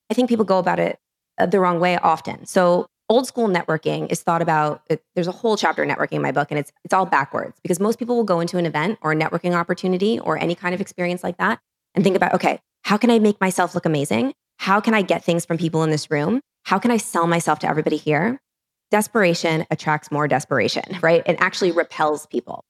[SPEAKER 2] I think people go about it uh, the wrong way often. So old school networking is thought about it, there's a whole chapter networking in my book and it's it's all backwards because most people will go into an event or a networking opportunity or any kind of experience like that and think about okay how can i make myself look amazing how can i get things from people in this room how can I sell myself to everybody here? Desperation attracts more desperation, right? It actually repels people.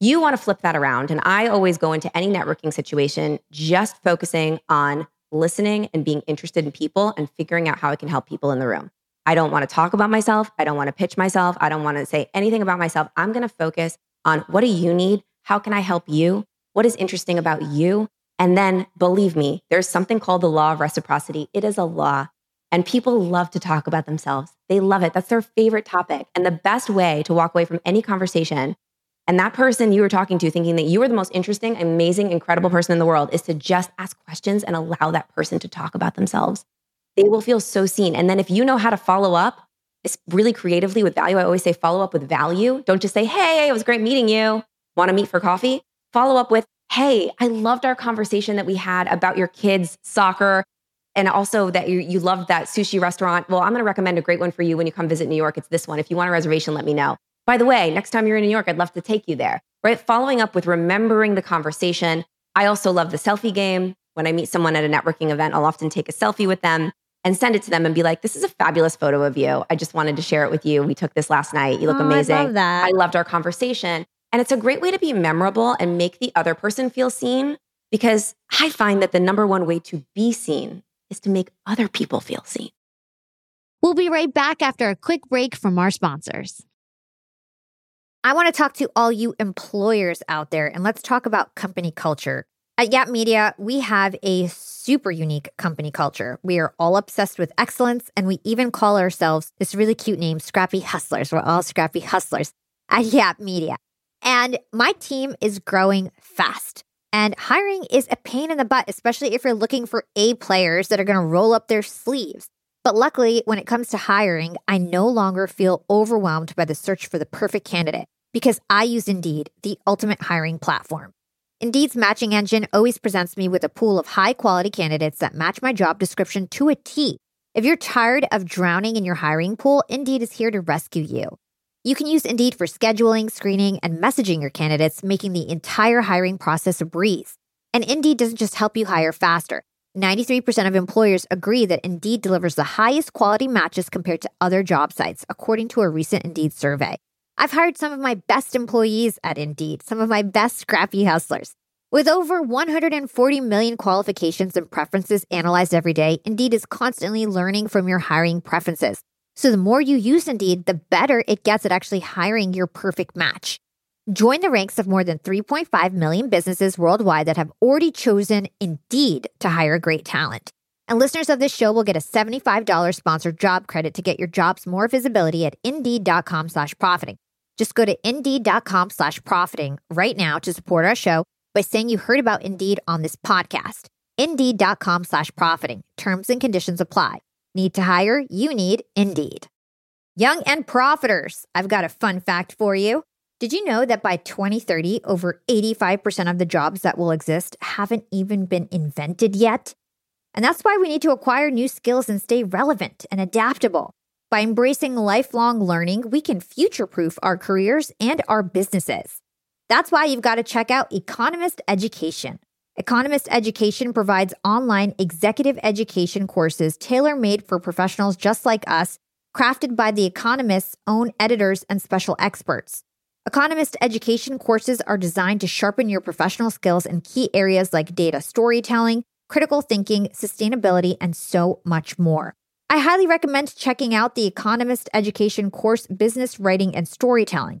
[SPEAKER 2] You want to flip that around. And I always go into any networking situation just focusing on listening and being interested in people and figuring out how I can help people in the room. I don't want to talk about myself. I don't want to pitch myself. I don't want to say anything about myself. I'm going to focus on what do you need? How can I help you? What is interesting about you? And then believe me, there's something called the law of reciprocity. It is a law and people love to talk about themselves. They love it. That's their favorite topic. And the best way to walk away from any conversation and that person you were talking to thinking that you were the most interesting, amazing, incredible person in the world is to just ask questions and allow that person to talk about themselves. They will feel so seen. And then if you know how to follow up, it's really creatively with value. I always say follow up with value. Don't just say, hey, it was great meeting you. Want to meet for coffee? Follow up with, hey, I loved our conversation that we had about your kids' soccer and also that you, you loved that sushi restaurant. Well, I'm going to recommend a great one for you when you come visit New York. It's this one. If you want a reservation, let me know. By the way, next time you're in New York, I'd love to take you there. Right? Following up with remembering the conversation. I also love the selfie game. When I meet someone at a networking event, I'll often take a selfie with them and send it to them and be like, "This is a fabulous photo of you. I just wanted to share it with you. We took this last night. You look oh, amazing. I
[SPEAKER 1] love that.
[SPEAKER 2] I loved our conversation." And it's a great way to be memorable and make the other person feel seen because I find that the number one way to be seen is to make other people feel seen.
[SPEAKER 3] We'll be right back after a quick break from our sponsors.
[SPEAKER 1] I want to talk to all you employers out there and let's talk about company culture. At Yap Media, we have a super unique company culture. We are all obsessed with excellence and we even call ourselves this really cute name, Scrappy Hustlers. We're all Scrappy Hustlers at Yap Media. And my team is growing fast. And hiring is a pain in the butt, especially if you're looking for A players that are going to roll up their sleeves. But luckily, when it comes to hiring, I no longer feel overwhelmed by the search for the perfect candidate because I use Indeed, the ultimate hiring platform. Indeed's matching engine always presents me with a pool of high quality candidates that match my job description to a T. If you're tired of drowning in your hiring pool, Indeed is here to rescue you. You can use Indeed for scheduling, screening, and messaging your candidates, making the entire hiring process a breeze. And Indeed doesn't just help you hire faster. 93% of employers agree that Indeed delivers the highest quality matches compared to other job sites, according to a recent Indeed survey. I've hired some of my best employees at Indeed, some of my best scrappy hustlers. With over 140 million qualifications and preferences analyzed every day, Indeed is constantly learning from your hiring preferences. So the more you use Indeed, the better it gets at actually hiring your perfect match. Join the ranks of more than 3.5 million businesses worldwide that have already chosen Indeed to hire great talent. And listeners of this show will get a $75 sponsored job credit to get your jobs more visibility at indeed.com slash profiting. Just go to indeed.com slash profiting right now to support our show by saying you heard about Indeed on this podcast. Indeed.com slash profiting. Terms and conditions apply. Need to hire? You need Indeed. Young and profiters, I've got a fun fact for you. Did you know that by 2030, over 85% of the jobs that will exist haven't even been invented yet? And that's why we need to acquire new skills and stay relevant and adaptable. By embracing lifelong learning, we can future proof our careers and our businesses. That's why you've got to check out Economist Education. Economist Education provides online executive education courses tailor made for professionals just like us, crafted by The Economist's own editors and special experts. Economist education courses are designed to sharpen your professional skills in key areas like data storytelling, critical thinking, sustainability, and so much more. I highly recommend checking out the Economist education course, Business Writing and Storytelling.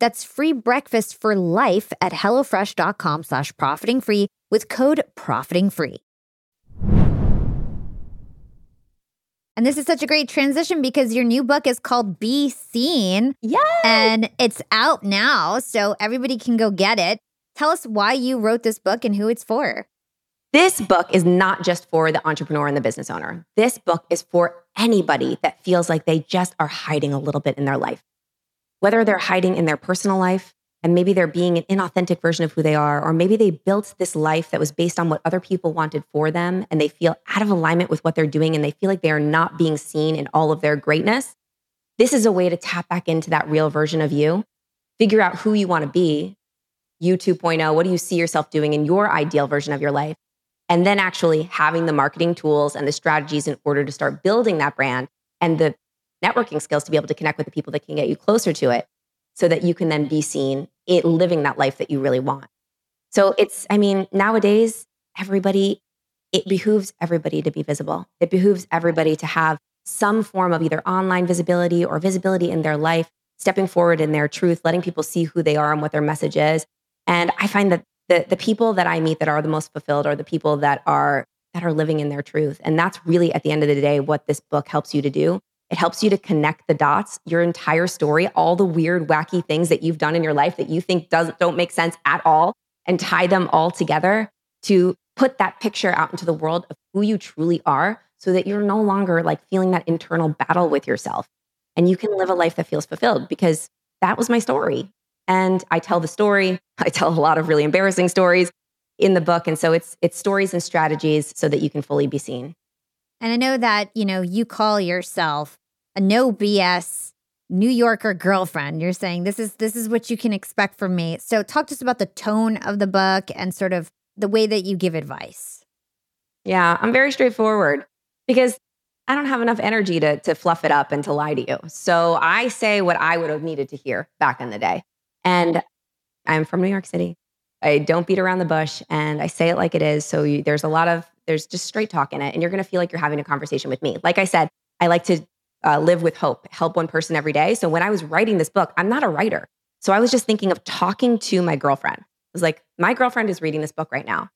[SPEAKER 1] That's free breakfast for life at HelloFresh.com slash profiting free with code profiting free. And this is such a great transition because your new book is called Be Seen.
[SPEAKER 2] Yeah.
[SPEAKER 1] And it's out now, so everybody can go get it. Tell us why you wrote this book and who it's for.
[SPEAKER 2] This book is not just for the entrepreneur and the business owner. This book is for anybody that feels like they just are hiding a little bit in their life. Whether they're hiding in their personal life, and maybe they're being an inauthentic version of who they are, or maybe they built this life that was based on what other people wanted for them, and they feel out of alignment with what they're doing, and they feel like they are not being seen in all of their greatness. This is a way to tap back into that real version of you, figure out who you want to be, you 2.0. What do you see yourself doing in your ideal version of your life? And then actually having the marketing tools and the strategies in order to start building that brand and the networking skills to be able to connect with the people that can get you closer to it so that you can then be seen it living that life that you really want. So it's, I mean, nowadays, everybody, it behooves everybody to be visible. It behooves everybody to have some form of either online visibility or visibility in their life, stepping forward in their truth, letting people see who they are and what their message is. And I find that the, the people that I meet that are the most fulfilled are the people that are that are living in their truth. And that's really at the end of the day what this book helps you to do It helps you to connect the dots, your entire story, all the weird, wacky things that you've done in your life that you think doesn't don't make sense at all, and tie them all together to put that picture out into the world of who you truly are so that you're no longer like feeling that internal battle with yourself and you can live a life that feels fulfilled because that was my story. And I tell the story. I tell a lot of really embarrassing stories in the book. And so it's it's stories and strategies so that you can fully be seen.
[SPEAKER 1] And I know that, you know, you call yourself a no BS New Yorker girlfriend. You're saying this is this is what you can expect from me. So talk to us about the tone of the book and sort of the way that you give advice.
[SPEAKER 2] Yeah, I'm very straightforward because I don't have enough energy to, to fluff it up and to lie to you. So I say what I would have needed to hear back in the day. And I'm from New York City. I don't beat around the bush and I say it like it is. So you, there's a lot of, there's just straight talk in it. And you're going to feel like you're having a conversation with me. Like I said, I like to uh, live with hope, help one person every day. So when I was writing this book, I'm not a writer. So I was just thinking of talking to my girlfriend. I was like, my girlfriend is reading this book right now.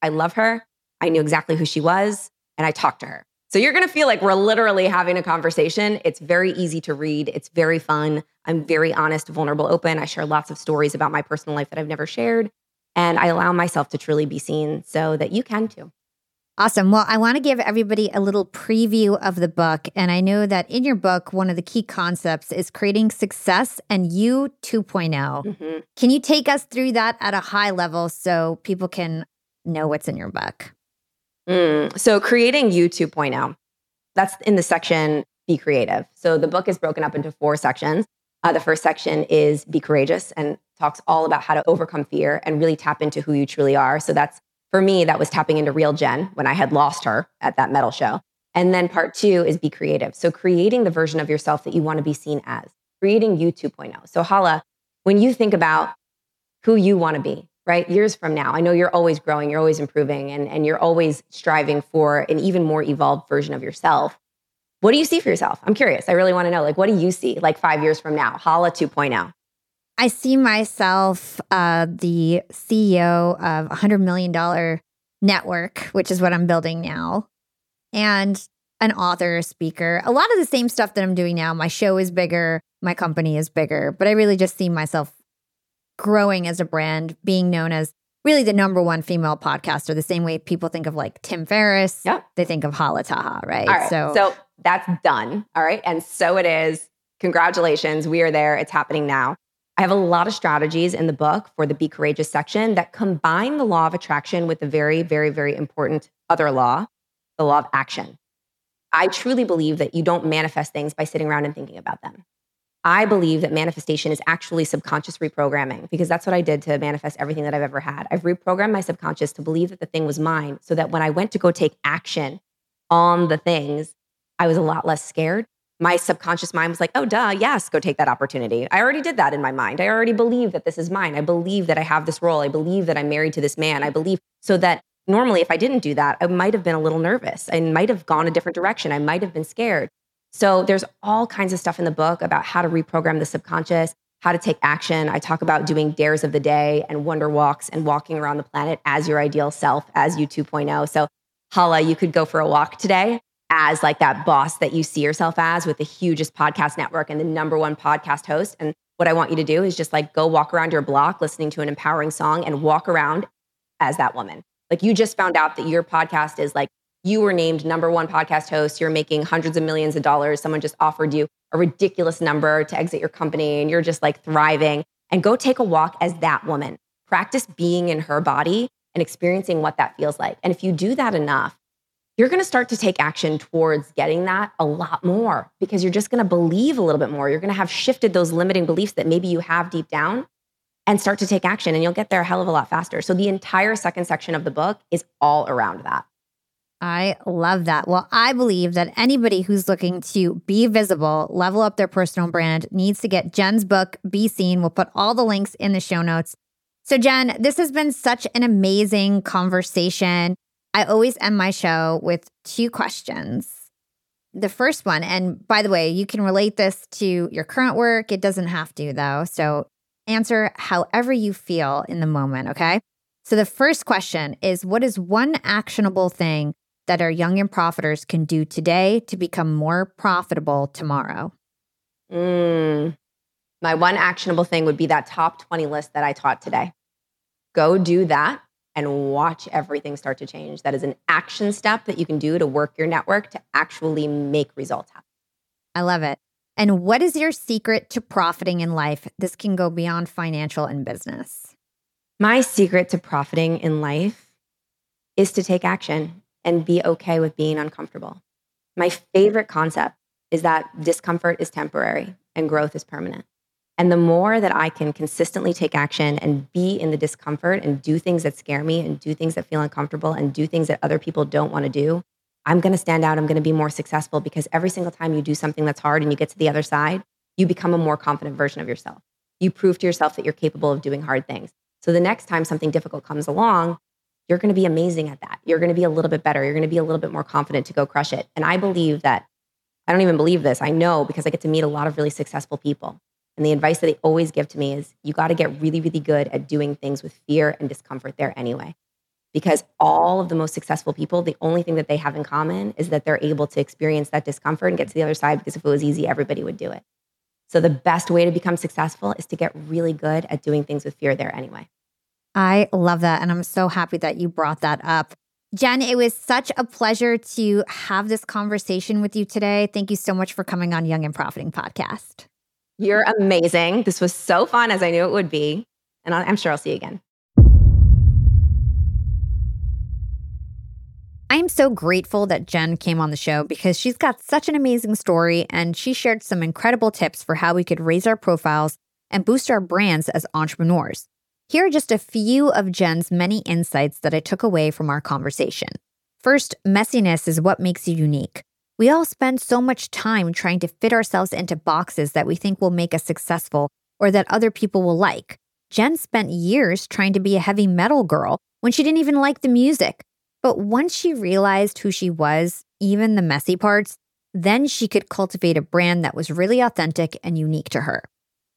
[SPEAKER 2] I love her. I knew exactly who she was and I talked to her. So you're going to feel like we're literally having a conversation. It's very easy to read. It's very fun. I'm very honest, vulnerable, open. I share lots of stories about my personal life that I've never shared. And I allow myself to truly be seen so that you can too.
[SPEAKER 1] Awesome. Well, I want to give everybody a little preview of the book. And I know that in your book, one of the key concepts is creating success and you 2.0. Mm-hmm. Can you take us through that at a high level so people can know what's in your book?
[SPEAKER 2] Mm, so creating you 2.0, that's in the section Be Creative. So the book is broken up into four sections. Uh, the first section is Be Courageous and talks all about how to overcome fear and really tap into who you truly are. So that's for me, that was tapping into real Jen when I had lost her at that metal show. And then part two is Be Creative. So creating the version of yourself that you want to be seen as, creating you 2.0. So Hala, when you think about who you want to be, right? Years from now, I know you're always growing, you're always improving, and, and you're always striving for an even more evolved version of yourself. What do you see for yourself? I'm curious. I really want to know. Like, what do you see like five years from now? Hala 2.0.
[SPEAKER 1] I see myself uh, the CEO of a $100 million network, which is what I'm building now, and an author, a speaker. A lot of the same stuff that I'm doing now. My show is bigger, my company is bigger, but I really just see myself growing as a brand, being known as really the number one female podcaster, the same way people think of like Tim Ferriss.
[SPEAKER 2] Yep.
[SPEAKER 1] They think of Hala Taha, right?
[SPEAKER 2] right. So, so that's done. All right. And so it is. Congratulations. We are there. It's happening now. I have a lot of strategies in the book for the Be Courageous section that combine the law of attraction with the very, very, very important other law, the law of action. I truly believe that you don't manifest things by sitting around and thinking about them. I believe that manifestation is actually subconscious reprogramming because that's what I did to manifest everything that I've ever had. I've reprogrammed my subconscious to believe that the thing was mine so that when I went to go take action on the things, I was a lot less scared. My subconscious mind was like, oh, duh, yes, go take that opportunity. I already did that in my mind. I already believe that this is mine. I believe that I have this role. I believe that I'm married to this man. I believe so that normally, if I didn't do that, I might have been a little nervous. I might have gone a different direction. I might have been scared. So there's all kinds of stuff in the book about how to reprogram the subconscious, how to take action. I talk about doing dares of the day and wonder walks and walking around the planet as your ideal self, as you 2.0. So, Hala, you could go for a walk today as like that boss that you see yourself as with the hugest podcast network and the number one podcast host. And what I want you to do is just like go walk around your block listening to an empowering song and walk around as that woman. Like you just found out that your podcast is like you were named number one podcast host, you're making hundreds of millions of dollars, someone just offered you a ridiculous number to exit your company, and you're just like thriving, and go take a walk as that woman. Practice being in her body and experiencing what that feels like. And if you do that enough, you're going to start to take action towards getting that a lot more because you're just going to believe a little bit more. You're going to have shifted those limiting beliefs that maybe you have deep down and start to take action, and you'll get there a hell of a lot faster. So, the entire second section of the book is all around that.
[SPEAKER 1] I love that. Well, I believe that anybody who's looking to be visible, level up their personal brand, needs to get Jen's book, Be Seen. We'll put all the links in the show notes. So, Jen, this has been such an amazing conversation. I always end my show with two questions. The first one, and by the way, you can relate this to your current work. It doesn't have to, though. So, answer however you feel in the moment, okay? So, the first question is What is one actionable thing that our young and profiters can do today to become more profitable tomorrow?
[SPEAKER 2] Mm. My one actionable thing would be that top 20 list that I taught today. Go do that and watch everything start to change. That is an action step that you can do to work your network to actually make results happen.
[SPEAKER 1] I love it. And what is your secret to profiting in life? This can go beyond financial and business.
[SPEAKER 2] My secret to profiting in life is to take action and be okay with being uncomfortable. My favorite concept is that discomfort is temporary and growth is permanent. And the more that I can consistently take action and be in the discomfort and do things that scare me and do things that feel uncomfortable and do things that other people don't want to do, I'm going to stand out. I'm going to be more successful because every single time you do something that's hard and you get to the other side, you become a more confident version of yourself. You prove to yourself that you're capable of doing hard things. So the next time something difficult comes along, you're going to be amazing at that. You're going to be a little bit better. You're going to be a little bit more confident to go crush it. And I believe that I don't even believe this. I know because I get to meet a lot of really successful people. And the advice that they always give to me is you got to get really, really good at doing things with fear and discomfort there anyway because all of the most successful people, the only thing that they have in common is that they're able to experience that discomfort and get to the other side because if it was easy, everybody would do it. So the best way to become successful is to get really good at doing things with fear there anyway.
[SPEAKER 1] I love that. And I'm so happy that you brought that up. Jen, it was such a pleasure to have this conversation with you today. Thank you so much for coming on Young and Profiting podcast.
[SPEAKER 2] You're amazing. This was so fun as I knew it would be. And I'm sure I'll see you again.
[SPEAKER 1] I am so grateful that Jen came on the show because she's got such an amazing story and she shared some incredible tips for how we could raise our profiles and boost our brands as entrepreneurs. Here are just a few of Jen's many insights that I took away from our conversation. First, messiness is what makes you unique. We all spend so much time trying to fit ourselves into boxes that we think will make us successful or that other people will like. Jen spent years trying to be a heavy metal girl when she didn't even like the music. But once she realized who she was, even the messy parts, then she could cultivate a brand that was really authentic and unique to her.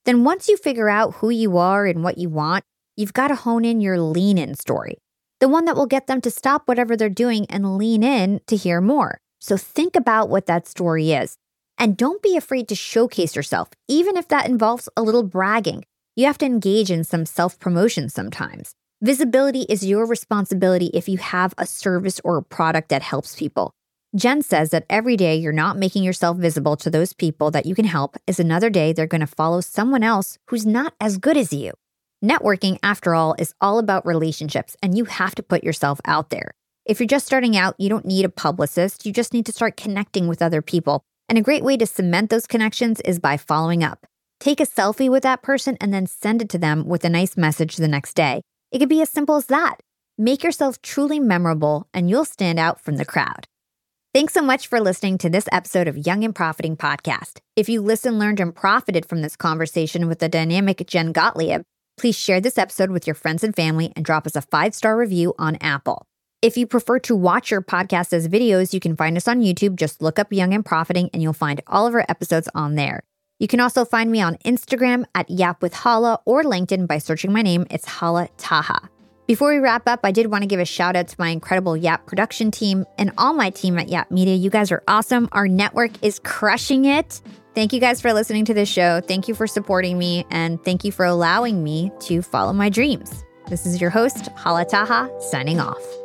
[SPEAKER 1] Then, once you figure out who you are and what you want, you've got to hone in your lean in story, the one that will get them to stop whatever they're doing and lean in to hear more. So, think about what that story is. And don't be afraid to showcase yourself, even if that involves a little bragging. You have to engage in some self promotion sometimes. Visibility is your responsibility if you have a service or a product that helps people. Jen says that every day you're not making yourself visible to those people that you can help is another day they're going to follow someone else who's not as good as you. Networking, after all, is all about relationships, and you have to put yourself out there. If you're just starting out, you don't need a publicist, you just need to start connecting with other people. And a great way to cement those connections is by following up. Take a selfie with that person and then send it to them with a nice message the next day. It could be as simple as that. Make yourself truly memorable, and you'll stand out from the crowd. Thanks so much for listening to this episode of Young and Profiting Podcast. If you listened, learned, and profited from this conversation with the dynamic Jen Gottlieb, please share this episode with your friends and family and drop us a five star review on Apple. If you prefer to watch your podcast as videos, you can find us on YouTube. Just look up Young and Profiting and you'll find all of our episodes on there. You can also find me on Instagram at Yap with Hala or LinkedIn by searching my name. It's Hala Taha. Before we wrap up, I did want to give a shout out to my incredible Yap production team and all my team at Yap Media. You guys are awesome. Our network is crushing it. Thank you guys for listening to this show. Thank you for supporting me and thank you for allowing me to follow my dreams. This is your host, Hala Taha, signing off.